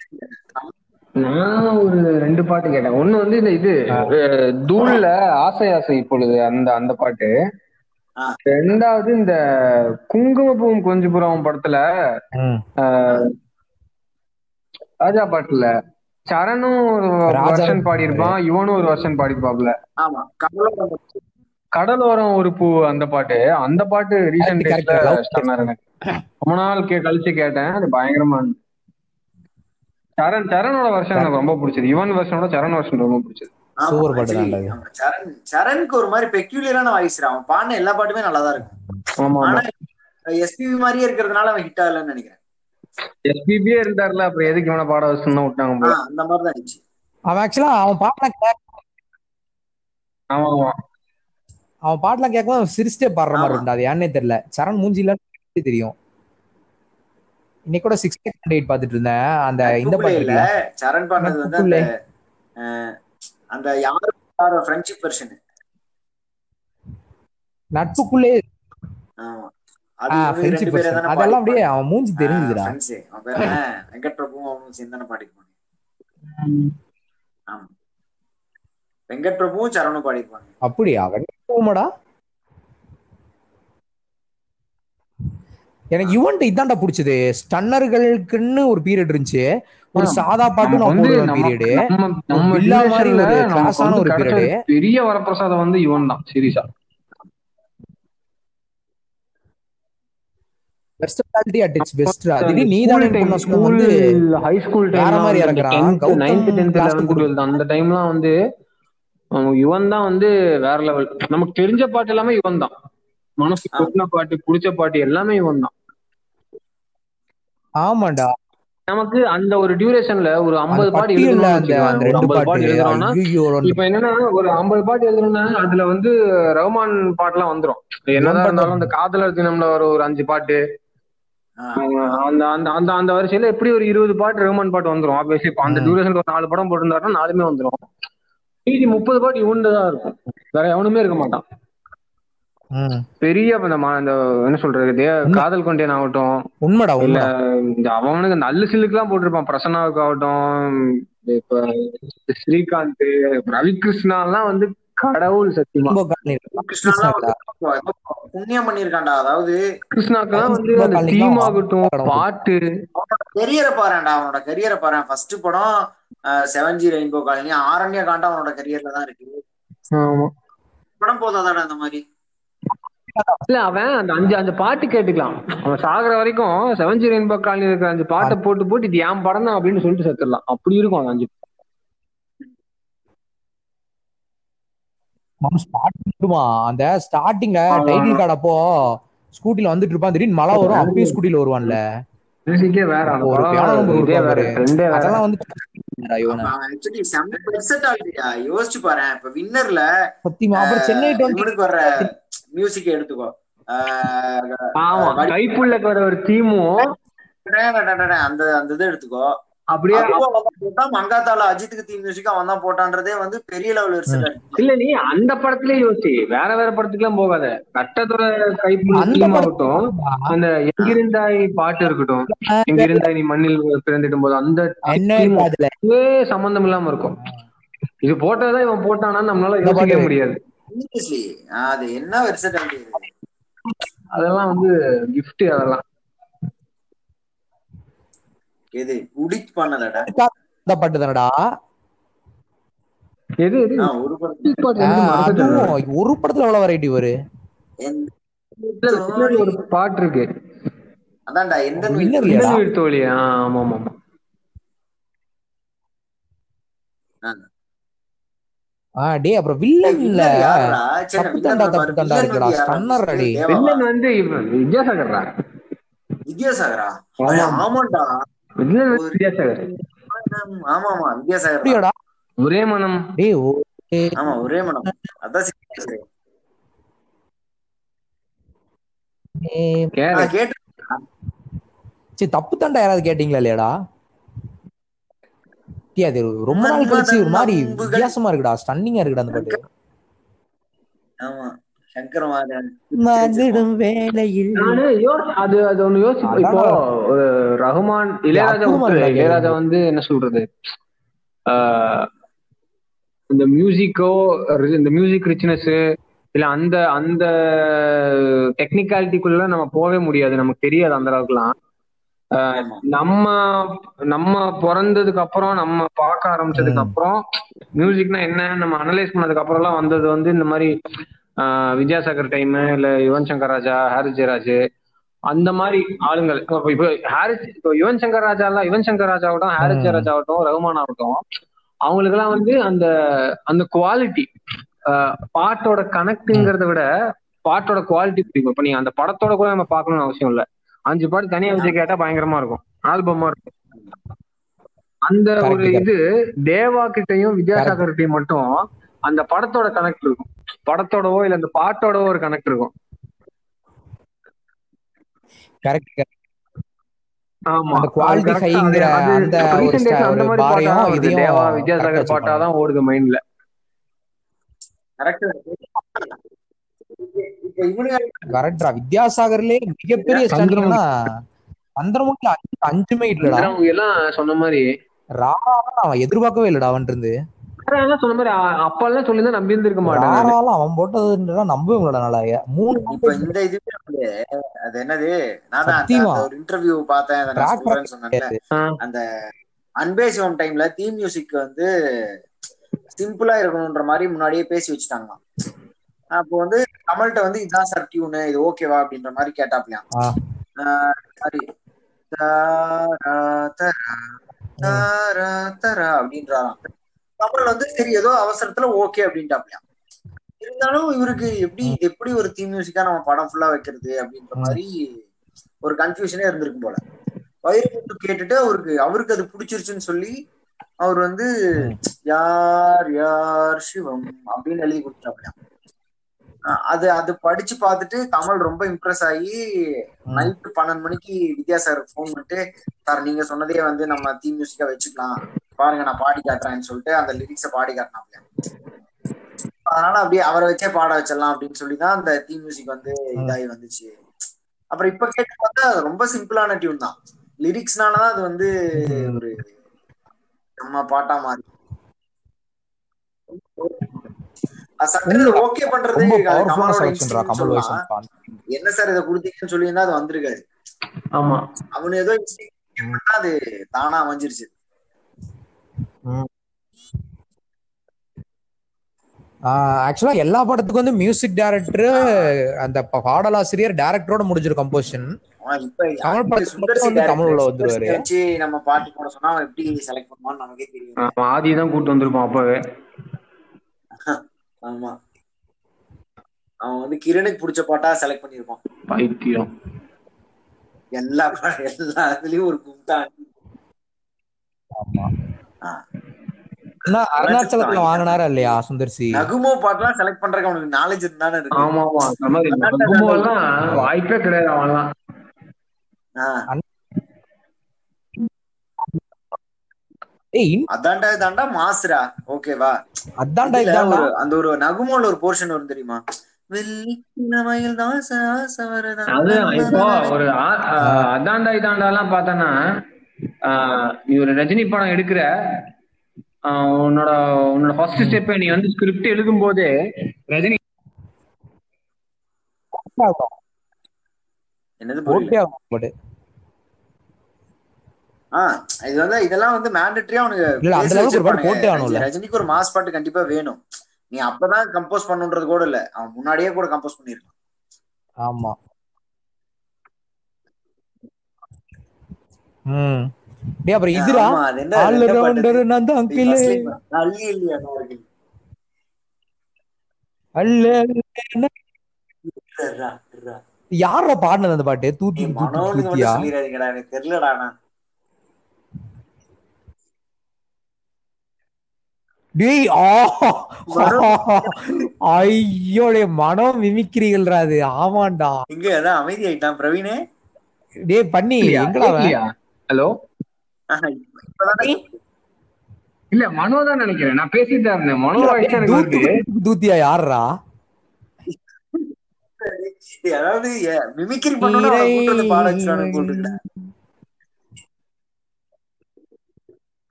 நான் ஒரு ரெண்டு பாட்டு கேட்டேன். ஒண்ணு வந்து இந்த இது தூள்ல ஆசை ஆசை இப்பொழுது அந்த அந்த பாட்டு. ரெண்டாவது இந்த குங்குமப்பூவும் கொஞ்சபுரம் படத்துல ராஜா பாட்டுல. சரணும் ஒரு வருஷன் பாடியிருப்பான் இவனும் ஒரு வருஷன் பாடியிருப்பாப்ல. கடலோரம். ஒரு பூ அந்த பாட்டு. அந்த பாட்டு ரீசெண்ட் எனக்கு ரொம்ப நாள் கே கழிச்சு கேட்டேன். அது பயங்கரமா. சரண் சரணோட வருஷன் எனக்கு ரொம்ப பிடிச்சது. இவன் வருஷனோட சரண் வருஷன் ரொம்ப பிடிச்சது. Super பாட்டு. ஆமா, சரண் சரணுக்கு ஒரு மாதிரி பெக்யூலியரான வாய்ஸ் அவன் பாடின எல்லா பாட்டுமே நல்லா தான் இருக்கும். ஆனா எஸ்பிபி மாதிரியே இருக்கிறதுனால அவன் ஹிட் ஆகலன்னு நினைக்கிறேன். எஸ்பிபியே இருந்தாருல அப்புறம் எதுக்கு இவனை பாட வச்சுன்னு விட்டாங்க அந்த மாதிரி தான் இருந்துச்சு. அவன் ஆக்சுவலா அவன் கேட்க ஆமா ஆமா. அவன் பாட்டெல்லாம் கேட்கும் அவன் சிரிச்சிட்டே பாடுற மாதிரி. இருந்தா அது ஏன்னே தெரியல. சரண் மூஞ்சில தெரியும். இன்னைக்கு கூட சிக்ஸ் எயிட் பாத்துட்டு இருந்தேன். அந்த இந்த பாட்டு சரண் பாடினது வந்து அந்த யாரும் யாரோ ஃப்ரெண்ட்ஷிப் வெர்ஷன் நட்புக்குள்ளே அதெல்லாம் அப்படியே. அவன் மூஞ்சி என்ன? வெங்கட் பிரபுவும் அவனும் சேர்ந்து பாடிருப்பாங்க ஆமா. வெங்கட் பிரபுவும் சரணும் பாடிருப்பாங்க அப்படியா? அவன் போமாடா எனக்கு இவன்ட்டு இதான்டா பிடிச்சது. ஸ்டன்னர்களுக்குன்னு ஒரு பீரியட் இருந்துச்சு. ஒரு சாதா பாட்டு நான் போடுவேன் பீரியடு நம்ம வில்லா மாதிரி ஒரு வந்து ஒரு period. பெரிய வரப்பிரசாதம் வந்து இவன் தான் சீரியஸா best quality at its best நீ தானே பொண்ணு ஸ்கூல் வந்து ஹை ஸ்கூல் வேற மாதிரி டைம் இறக்குறான். கௌதம் நைன்த் டென்த்ல class வந்து கொடுக்கு- டுவெல்த் அந்த டைம்லாம் வந்து யுவன் தான் வந்து வேற லெவல் நமக்கு தெரிஞ்ச பாட்டு எல்லாமே யுவன் தான். மனசு ஆ. கொட்டின பாட்டு பிடிச்ச பாட்டு எல்லாமே யுவன் தான். ஆமாண்டா நமக்கு அந்த ஒரு டியூரேஷன்ல ஒரு ஐம்பது பாட்டு பாட்டு பாட்டு எழுதுறோம்னா இப்ப என்னன்னா ஒரு ஐம்பது பாட்டு எழுதணும்னா அதுல வந்து ரஹ்மான் பாட்டுலாம் வந்துரும் என்னதான் பாட்டு இருந்தாலும் அந்த காதலர் தினம்ல வர ஒரு அஞ்சு பாட்டு. அந்த அந்த அந்த அந்த வரிசையில எப்படி ஒரு இருபது பாட்டு ரஹ்மான் பாட்டு வந்துரும் ஆப்வியஸ்லி இப்போ அந்த. டியூரேஷன்ல ஒரு நாலு படம் போட்டிருந்தாருன்னா நாலுமே வந்துரும் மீதி முப்பது பாட்டு இவன்ட்டு தான் இருக்கும் வேற எவனுமே இருக்க மாட்டான். பெரிய அந்த அந்த என்ன சொல்றது. காதல் கொண்டேன் ஆகட்டும். உண்மைடா இல்ல இந்த அவனுக்கு நல்ல சில்லுக்கு எல்லாம் போட்டிருப்பான். பிரசன்னாவுக்கு ஆகட்டும் இப்ப ஸ்ரீகாந்த் ரவி கிருஷ்ணா எல்லாம் வந்து கடவுள் சத்தியமா புண்ணியம் பண்ணிருக்கான்டா அதாவது கிருஷ்ணாக்கெல்லாம் வந்து அந்த தீம் ஆகட்டும். பாட்டு. கெரியரை பாருடா அவனோட கெரியரை பாரு ஃபர்ஸ்ட் படம் seven G rainbow colony Aaranya Kaanda அவனோட கெரியர்ல தான் இருக்கு. ஆமா. படம் போதாதாடா அந்த மாதிரி? இல்ல அவன் அந்த அஞ்சு அந்த பாட்டு கேட்டுக்கலாம். அவன் சாகுற வரைக்கும் செவன்ஜி ரெயின்போ காலனி இருக்கிற அஞ்சு பாட்டை போட்டு போட்டு இது என் படம் தான் அப்படின்னு சொல்லிட்டு செத்துடலாம். அப்படி இருக்கும் அந்த அஞ்சு அந்த ஸ்டார்டிங்ல. டைட்டில் கார்டு அப்போ ஸ்கூட்டில வந்துட்டு இருப்பான். திடீர்னு மழை வரும் அப்பயும் ஸ்கூட்டில வருவான்ல. அதெல்லாம் வந்து யோசிச்சு பாரு இப்ப வின்னர்ல சத்தியமா அப்புறம் சென்னை வர்ற மியூசிக் எடுத்துக்கோ. ஆஹ் ஆமா கைப்புள்ள வர ஒரு தீமும் அந்த அந்த இது எடுத்துக்கோ. அப்படியே மங்காத்தால அஜித்துக்கு தீம் மியூசிக் அவன் தான் போட்டான்றதே வந்து பெரிய லெவல் வெர்சட்டாலிட்டி இல்ல நீ அந்த படத்திலே யோசி. வேற வேற படத்துக்கு எல்லாம் போகாத. கட்டத்தோட படத்துல ஆகட்டும் அந்த எங்கிருந்தாய் பாட்டு இருக்கட்டும் எங்கிருந்தாய் நீ மண்ணில் பிறந்திடும் போது அந்த சம்பந்தம் இல்லாம இருக்கும். இது போட்டதான் இவன் போட்டானா நம்மளால யோசிக்க. முடியாது. அது என்ன அதெல்லாம் வந்து கிஃப்ட் அதெல்லாம். எது உடிக் பண்ணலடா? இந்த பாட்டு தானடா? எது எது? ஒரு. அதுவும் ஒரு படத்துல எவ்வளவு வெரைட்டி வரு ஒரு பாட்டு இருக்கு. அதான்டா எந்த ஆமா ஆமா ஆ. அப்புறம் வில்லன் இல்ல. தப்பு தாண்டா. தப்பு தாண்டா இருக்குடா. ஸ்டன்னர்? வில்லன் வந்து வித்யாசாகர்ரா. வித்யாசாகரா? ஆமாண்டா. ஒரே மனம் டேய் ஓ ஆமா ஒரே மனம். அதான் சரி. தப்பு தாண்டா யாராவது கேட்டீங்களா இல்லையாடா? அது ரொம்ப நாள் கழிச்சு ஒரு மாதிரி வித்தியாசமா இருக்குடா. ஸ்டன்னிங்கா இருக்குடா அந்த பாட்டு. ஆமா. யோசி- அது அது ஒண்ணு யோசி அதான் இப்போ ஒரு ரஹ்மான் இளையராஜா. இளையராஜா வந்து என்ன சொல்றது ஆஹ் இந்த மியூசிக்கோ இந்த மியூசிக் ரிச்னஸ் இல்ல அந்த அந்த டெக்னிக்காலிட்டிக்குள்ள நம்ம போகவே முடியாது நமக்கு தெரியாது அந்த அளவுக்குலாம். நம்ம நம்ம பிறந்ததுக்கு அப்புறம் நம்ம பார்க்க ஆரம்பிச்சதுக்கு. அப்புறம் மியூசிக்னா என்ன நம்ம அனலைஸ் பண்ணதுக்கு அப்புறம் எல்லாம் வந்தது வந்து இந்த மாதிரி வித்யாசாகர் டைம் இல்ல யுவன் சங்கர் ராஜா ஹாரிஸ் ஜெயராஜ் அந்த மாதிரி ஆளுங்கள். இப்போ ஹாரிஸ் இப்போ யுவன் சங்கர் ராஜா எல்லாம் யுவன் சங்கர் ராஜா ஆகட்டும் ஹாரிஸ். ஜெயராஜ் ஆகட்டும் ரகுமான் ஆகட்டும் அவங்களுக்கு எல்லாம் வந்து அந்த அந்த குவாலிட்டி பாட்டோட கனெக்ட்ங்கிறத விட பாட்டோட குவாலிட்டி பிடிக்கும். இப்ப நீங்க அந்த படத்தோட கூட நம்ம பார்க்கணும்னு அவசியம் இல்ல. அஞ்சு பாட்டு தனியா வச்சு கேட்டா பயங்கரமா இருக்கும். ஆல்பமா இருக்கும். அந்த ஒரு இது தேவா கிட்டயும் வித்யாசாகர் கிட்டயும் மட்டும் அந்த படத்தோட கனெக்ட் இருக்கும். படத்தோடவோ இல்ல அந்த பாட்டோடவோ ஒரு கனெக்ட் இருக்கும். கரெக்ட் ஆமா. அது- அது அந்த அந்த மாதிரி பாட்டா. இதையும் தேவா வித்யாசாகர். பாட்டா தான் ஓடுது மைண்ட்ல. கரெக்ட். கரெக்டா வித்யாசாகர்லயே மிகப்பெரிய சந்திரமுகி. ஸ்டன்னிங்னா சந்திரமுகி அஞ்சு அஞ்சுமே இல்லடா எல்லாம் சொன்ன மாதிரி ராராலாம் அவன் எதிர்பார்க்கவே இல்லடா அவன் இருந்து. சொன்ன மாதிரி அப்பெல்லாம் சொல்லியிருந்தா நம்பி இருந்திருக்க மாட்டேன் அவன் போட்டதுன்றா நம்பவே முடியல மூணு இப்ப இந்த இதுவே வந்து அது என்னது? நான் தான் அந்த- சத்தியமா. அந்த ஒரு இன்டர்வியூ பார்த்தேன் ஆ. அந்த அன்பே சிவம் டைம்ல தீம் மியூசிக் வந்து சிம்பிளா இருக்கணும்ன்ற மாதிரி முன்னாடியே பேசி வச்சுட்டாங்களாம். அப்போ வந்து கமல்கிட்ட வந்து இதுதான் சார் டியூனு இது ஓகேவா அப்படின்ற மாதிரி கேட்டாப்லையாம் சரி. தாரா தரா தாரா தரா அப்படின்றாராம். கமல் வந்து சரி ஏதோ அவசரத்துல ஓகே அப்படின்ட்டாப்லையா. இருந்தாலும் இவருக்கு எப்படி எப்படி ஒரு தீம் மியூசிக்கா நம்ம படம் ஃபுல்லா வைக்கிறது அப்படின்ற மாதிரி ஒரு கன்ஃபியூஷனே இருந்திருக்கும் போல. வைரமுத்து கேட்டுட்டு அவருக்கு அவருக்கு அது பிடிச்சிருச்சுன்னு சொல்லி அவர் வந்து யார் யார் சிவம்? அப்படின்னு எழுதி கொடுத்தாப்லையா அஹ் அது அது படிச்சு பார்த்துட்டு கமல் ரொம்ப இம்ப்ரெஸ் ஆகி நைட்டு பன்னெண்டு மணிக்கு வித்யா சார் ஃபோன் பண்ணிட்டு சார் நீங்க சொன்னதே வந்து நம்ம தீம் மியூசிக்கா வச்சுக்கலாம். பாருங்க நான் பாடி காட்டுறேன்னு சொல்லிட்டு அந்த லிரிக்ஸை பாடி காட்டினாப்ல. அதனால அப்படியே அவரை வச்சே பாட வச்சிடலாம் அப்படின்னு சொல்லி தான் அந்த தீம் மியூசிக் வந்து இதாகி வந்துச்சு. அப்புறம் இப்ப கேட்டு பார்த்தா ரொம்ப சிம்பிளான டியூன் தான். லிரிக்ஸ்னாலதான் அது வந்து ஒரு நம்ம பாட்டா மாறி. ஓகே பண்றது என்ன சார் இதை கொடுத்தீங்கன்னு சொல்லியிருந்தா அது வந்திருக்காது. ஆமா. அவனு ஏதோ அது தானா அமைஞ்சிருச்சு. ஆக்சுவலா எல்லா படத்துக்கும் வந்து மியூசிக் டைரக்டர் அந்த பாடலாசிரியர் டைரக்டரோட முடிஞ்சிரும் கம்போசிஷன் கமல் உள்ள சுந்தர் வந்துருவாரு. நம்ம பாட்டு போட சொன்னா அவன் எப்படி செலக்ட் பண்ணுவான்னு நமக்கே தெரியும். ஆதி தான் கூட்டு வந்திருப்பான் அப்பவே. ஆமா. அவன் வந்து கிரணுக்கு பிடிச்ச பாட்டா செலக்ட் பண்ணிருப்பான். பைத்தியம். எல்லா எல்லா இதுலயும் ஒரு கும்தா அருணாச்சலத்துல வாங்கினாரா இல்லையா சுந்தர்சி? நகுமோ பாட்டுலாம் செலக்ட் பண்றதுக்கு அவனுக்கு நாலேஜ் இருந்தானே இருக்கு. ஆமா ஆமா. வாய்ப்பே கிடையாது அவன்லாம். அதான்டா இதாண்டா மாசுரா ஓகேவா அதான்டா இதான்டா. ஒரு அந்த ஒரு நகுமோல ஒரு போர்ஷன் வரும் தெரியுமா? அது இப்போ ஒரு அதாண்டா இதாண்டா எல்லாம் பார்த்தனா நீ ஒரு ரஜினி படம் எடுக்கிற உன்னோட உன்னோட ஃபர்ஸ்ட் ஸ்டெப் நீ வந்து ஸ்கிரிப்ட் எழுதும் போதே ரஜினி என்னது புரியல போட்டே ஆகும் பட் ஆ இது வந்து இதெல்லாம் வந்து மேண்டட்டரியா அவனுக்கு ரஜினிக்கு ஒரு மாஸ் பாட்டு கண்டிப்பா வேணும். நீ அப்பதான் கம்போஸ் பண்ணுன்றது கூட இல்ல. அவன் முன்னாடியே கூட கம்போஸ் பண்ணிருக்கான். ஆமா. ம். டேய் அப்புறம் என்ன ஆல் ரவுண்டர்? நான் தான் அங்கிள் அந்த. அல்ல. யாரா பாடினது பாட்டு? தூத்தியா சொல்லிடாதீங்கடா. எனக்கு தெரியலடா நான் டேய் ஆ. ஐயோ டேய் மனம் மிமிக்கிறீங்கள்ரா அது ஆமாண்டா. இங்க அதான் அமைதி ஆயிட்டான் பிரவீனே? டேய் பண்ணி எங்கடா? ஹலோ? இல்ல மனோ தான் நினைக்கிறேன். நான் பேசிட்டு தான் இருந்தேன். மனோ தூத்து தூத்தியா யாருடா டேய், அதாவது மிமிக்ரி பண்ணணும்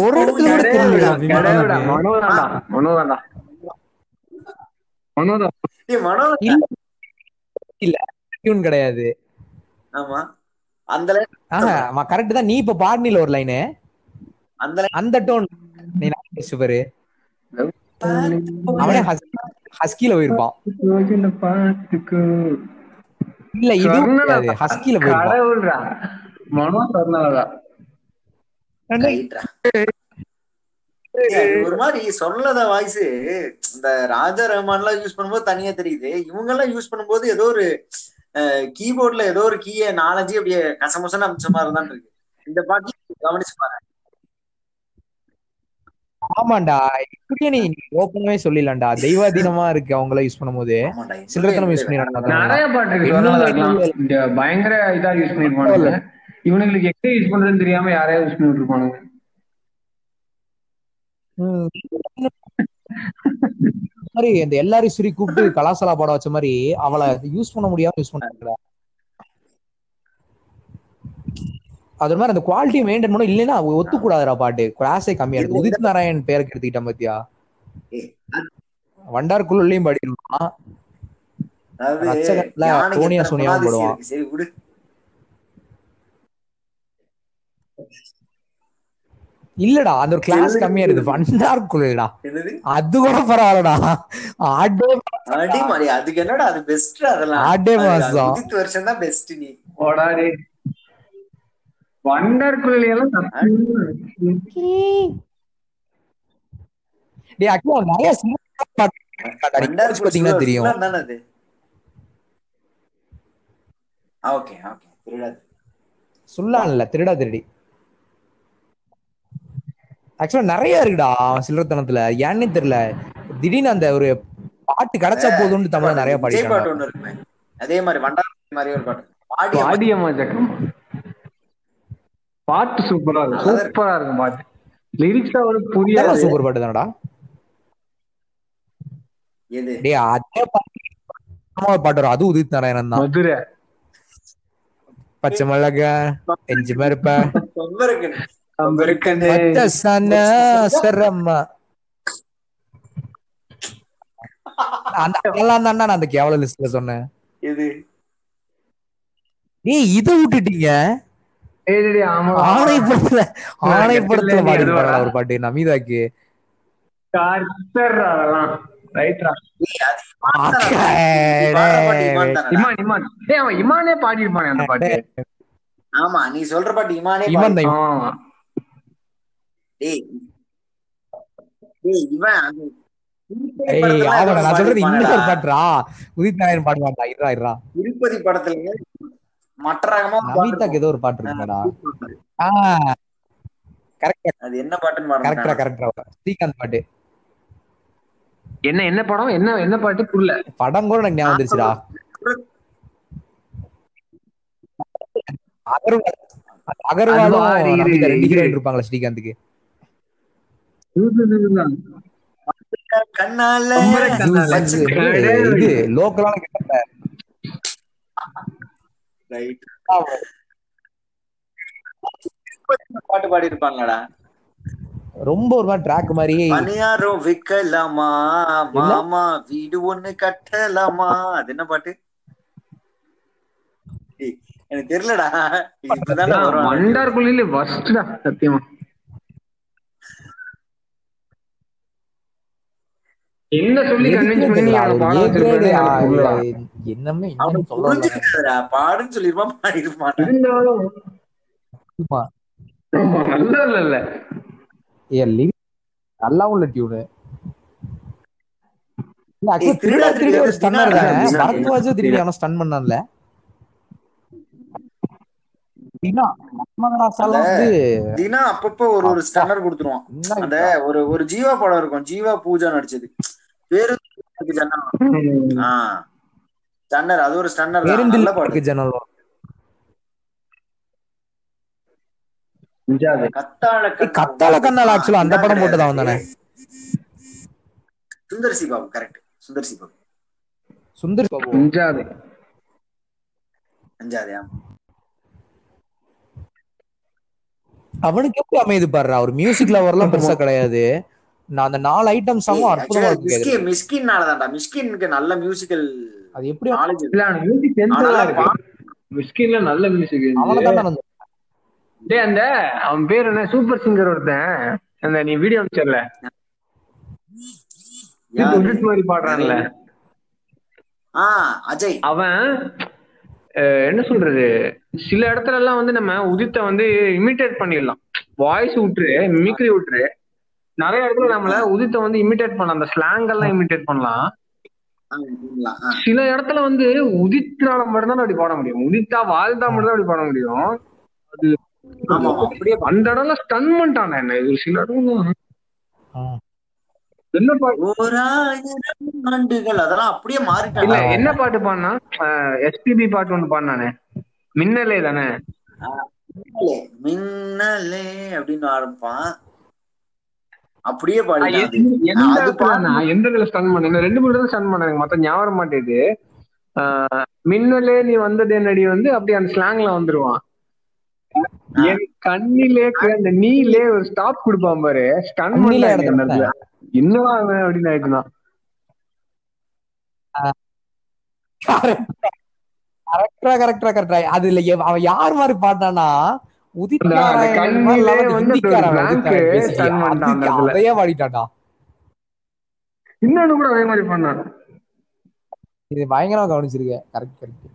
ஒரு இடத்துல கூட தெரியலடா இல்ல. இல்ல டியூன் கிடையாது. ஆமா. அந்த கரெக்ட் தான். நீ இப்ப பாடினில ஒரு லைனு அந்த அந்த டோன் நீ சூப்பர் அவனே ஹஸ்கில போயிருப்பான். இல்ல இது ஹஸ்கில போயிருப்பான். மனோ. அது ஒரு மாதிரி சொல்லத வாய்ஸ் இந்த ராஜா ரஹ்மான் எல்லாம் யூஸ் பண்ணும்போது தனியா தெரியுது. இவங்க எல்லாம் யூஸ் பண்ணும்போது ஏதோ ஒரு கீபோர்ட்ல ஏதோ ஒரு கீய நாலஞ்சு அப்படியே கசமுசன்னு அமைச்ச மாதிரி தான் இருக்கு. இந்த பாட்டு கவனிச்சு பாரு. ஆமாண்டா இப்படியே நீ ஓப்பனாவே சொல்லிடலாம்டா. தெய்வாதீனமா இருக்கு அவங்கள யூஸ் பண்ணும்போது. சில்லறத்தனம் யூஸ் பண்ணிடுறாங்க நிறைய பாட்டு இருக்கு. பயங்கர இதா யூஸ் பண்ணிருப்பானுங்க. இவனுங்களுக்கு எங்க யூஸ் பண்றதுன்னு தெரியாம யாரையா யூஸ் பண்ணிட்டு இருப்பானுங்க. மாதிரி இந்த எல்லாரும் சரி கூப்பிட்டு கலாசலா பாட வச்ச மாதிரி அவளை யூஸ் பண்ண முடியாம யூஸ் பண்ண அது மாதிரி அந்த குவாலிட்டி மெயின்டைன் பண்ணணும் இல்லைன்னா அவ ஒத்துக்கூடாதுடா பாட்டு. கிளாஸே கம்மியா இருக்கு உதித் நாராயண் பேருக்கு எடுத்துக்கிட்டான் பாத்தியா? வண்டார்குள்ளயும் பாடிடுவான் அதாவது ரட்சகன்ல யானைக்கு சோனியா எத்தனை சோனியாவும் குணாதிசயம் போடுவான். இருக்கு. சரி விடு இல்லடா அந்த ஒரு கிளாஸ். கம்மியா இருக்கு வண்டார்குள்ளடா என்னது? அது கூட பரவாயில்லடா. ஆடே அடி மாடி அதுக்கு என்னடா அது பெஸ்ட் அதெல்லாம்? ஆடே அது- அது மாசம் உதித் வருஷம் தான் பெஸ்ட் நீ. ஓடாடே வண்டர் குழலி எல்லாம் டேய் அவன் நிறைய பாத்தீங்கன்னா தெரியும். தானே அது? ஓகே ஓகே திருடாது சொல்லான் இல்ல திருடா திருடி. ஆக்சுவலா நிறைய இருக்குடா சில்லறத்தனத்துல. ஏன்னே தெரியல. திடீர்னு அந்த ஒரு பாட்டு கிடைச்சா போதும்னு தமிழ்ல நிறைய விஜய் பாட்டு பாடிட்டாங்க ஒண்ணு இருக்குமே. அதே மாதிரி வண்டார் மாதிரி ஒரு பாட்டு. பாடி பாடியம்மா ஜக்கம் பாட்டு சூப்பரா இருக்கும். சூப்பரா இருக்கும் பாட்டு. லிரிக்ஸ் அவனுக்கு புரியாது. சூப்பர் பாட்டு தானடா. டேய் அதே பாட்டு பாட்டு வரும். அது உதித் நாராயணன் தான். மதுரை. பச்சை மிளகா எஞ்சி மறுப்ப. அதெல்லாம் நான் அந்த கேவல லிஸ்ட்ல சொன்னேன். இது ஏய் இத விட்டுட்டீங்க. டேய் டேய் டேய், ஆமா. ஆணை படத்துல ஆணை படத்துல நீ பாடி? ஒரு பாட்டு நமிதாக்கு இமான் தானடா? இமான் இமான். டேய் அவன் இமானே பாடியிருப்பானே அந்த பாட்டு. ஆமா நீ சொல்ற பாட்டு இமானே ஆமா. டேய். டேய் இவன் நான் சொல்றது பாடியிருப்பானேடா. பாட்டுடா உதித் நாராயணன் பாடுவான்டா இருடா இருடா திருப்பதி படத்துல மற்ற ரகமா நமிதாக்கு ஏதோ ஒரு பாட்டு இருக்குடா ஆ கரெக்டா. அது என்ன பாட்டுன்னு கரெக்டா கரெக்டா. ஸ்ரீகாந்த் பாட்டு. என்ன என்ன படம்? என்ன என்ன பாட்டு? புரியல. படம் கூட எனக்கு ஞாபகம் வந்துருச்சுடா. அகர்வால் அகர்வாலும் இருப்பாங்களா ஸ்ரீகாந்துக்கு. கண்ணால. இது லோக்கலான. பாட்டு பாடி இருப்பாங்கடா ரொம்ப ஒரு மாதிரி ட்ராக் மாதிரி பணியாரம் விக்கலாமா? மாமா வீடு ஒண்ணு கட்டலாமா? அது என்ன பாட்டு? எனக்கு தெரியலடா. இப்பதானே வரும். மண்டார் குழியில சத்தியமா. என்ன சொல்லி கன்வின்ஸ் பண்ணி அவனை பாட. என்னமே சொல்ல பாடுன்னு சொல்லிருப்பான் பாடி இருப்பான் இருந்தாலும் ஆமா. ஆமா, நல்லா இல்ல இல்ல ஏய், lyrics நல்லா உள்ள டியூனு திருடா திருடி ஒரு ஸ்டன்னர் தானே திரும்பி அவன ஸ்டன் பண்ணான்ல. தினா தினா அப்பப்போ ஒரு ஒரு ஸ்டன்னர் கொடுத்துருவான் அந்த ஒரு ஒரு ஜீவா படம் இருக்கும். ஜீவா பூஜா நடிச்சது. பேரு ஆ. ஸ்டன்னர் அது ஒரு ஸ்டன்னர் நல்ல பாட்டு. ஜன்னல். கத்தாழ கண்ணால actually அந்த படம் போட்டதா வந்தானே? Sundar C Babu correct Sundar C Babu. Sundar Babu. அஞ்சாவது ஆமா. அவனுக்கு எப்படி அமையுது பாருடா? ஒரு மியூசிக் லவர்லாம் பெருசா கிடையாது. நான் அந்த நாலு ஐட்டம் சாங்கும் அற்புதமா actually இருக்கும் மிஸ்கின் கேக்குறது. மிஸ்கின்னாலதான்டா மிஸ்கினுக்கு நல்ல மியூசிக்கல் அது எப்படி இருக்கு. மிஸ்கின்ல நல்ல மியூசிக் அவனை தான் டேய் அந்த அவன் பேர் என்ன? சூப்பர் சிங்கர் ஒருத்தன். அந்த நீ வீடியோ அனுப்பிச்சல மாதிரி பாடுறான்ல. ஆ அஜய். அவன் என்ன சொல்றது? சில இடத்துல எல்லாம் வந்து நம்ம உதித்த வந்து இமிட்டேட் பண்ணிடலாம். வாய்ஸ் விட்டுரு மிமிக்ரி விட்டுரு நிறைய இடத்துல நம்மள உதித்த வந்து இமிட்டேட் பண்ணலாம். அந்த ஸ்லாங் எல்லாம் இமிட்டேட் பண்ணலாம். சில இடத்துல வந்து உதித்தால மட்டும்தான் அப்படி பாட முடியும். உதித்தா வாழ்ந்தா மட்டும்தான் அப்படி பாட முடியும். அது அந்த இடம்ல ஸ்டன் பண்ணிட்டான் என்ன? இது சில இடம் என்ன பாட்டு? ஆண்டுகள். அதெல்லாம் அப்படியே மாறிட்டாங்க. என்ன பாட்டு பாடினா? எஸ்பிபி பாட்டு ஒண்ணு பாடினானே. மின்னலே தானே? மின்னலே, மின்னலே அப்படின்னு ஆரம்பிப்பான் அப்படியே அது. எந்த இடத்துல ஸ்டன் இந்த ரெண்டு மூணு ஸ்டன் எனக்கு மொத்தம் ஞாபகம் மாட்டேது மின்னலே நீ வந்தது என்னடி வந்து அப்படி அந்த ஸ்லாங்ல வந்துருவான். என் கண்ணிலே அந்த நீலே ஒரு ஸ்டாப் கொடுப்பான் பாரு. ஸ்டன் பண்ணல என்னவா அப்படின்னு ஆயிட்டுதான் கரெக்டா கரெக்டா கரெக்டா அது இல்ல எவ- அவன் யார் மாதிரி பாட்டானா உதித். அதையே பாடிட்டான்டா இன்னொன்னு கூட அதே மாதிரி பண்ணான். இது பயங்கரமா கவனிச்சிருக்க கரெக்ட் கரெக்ட்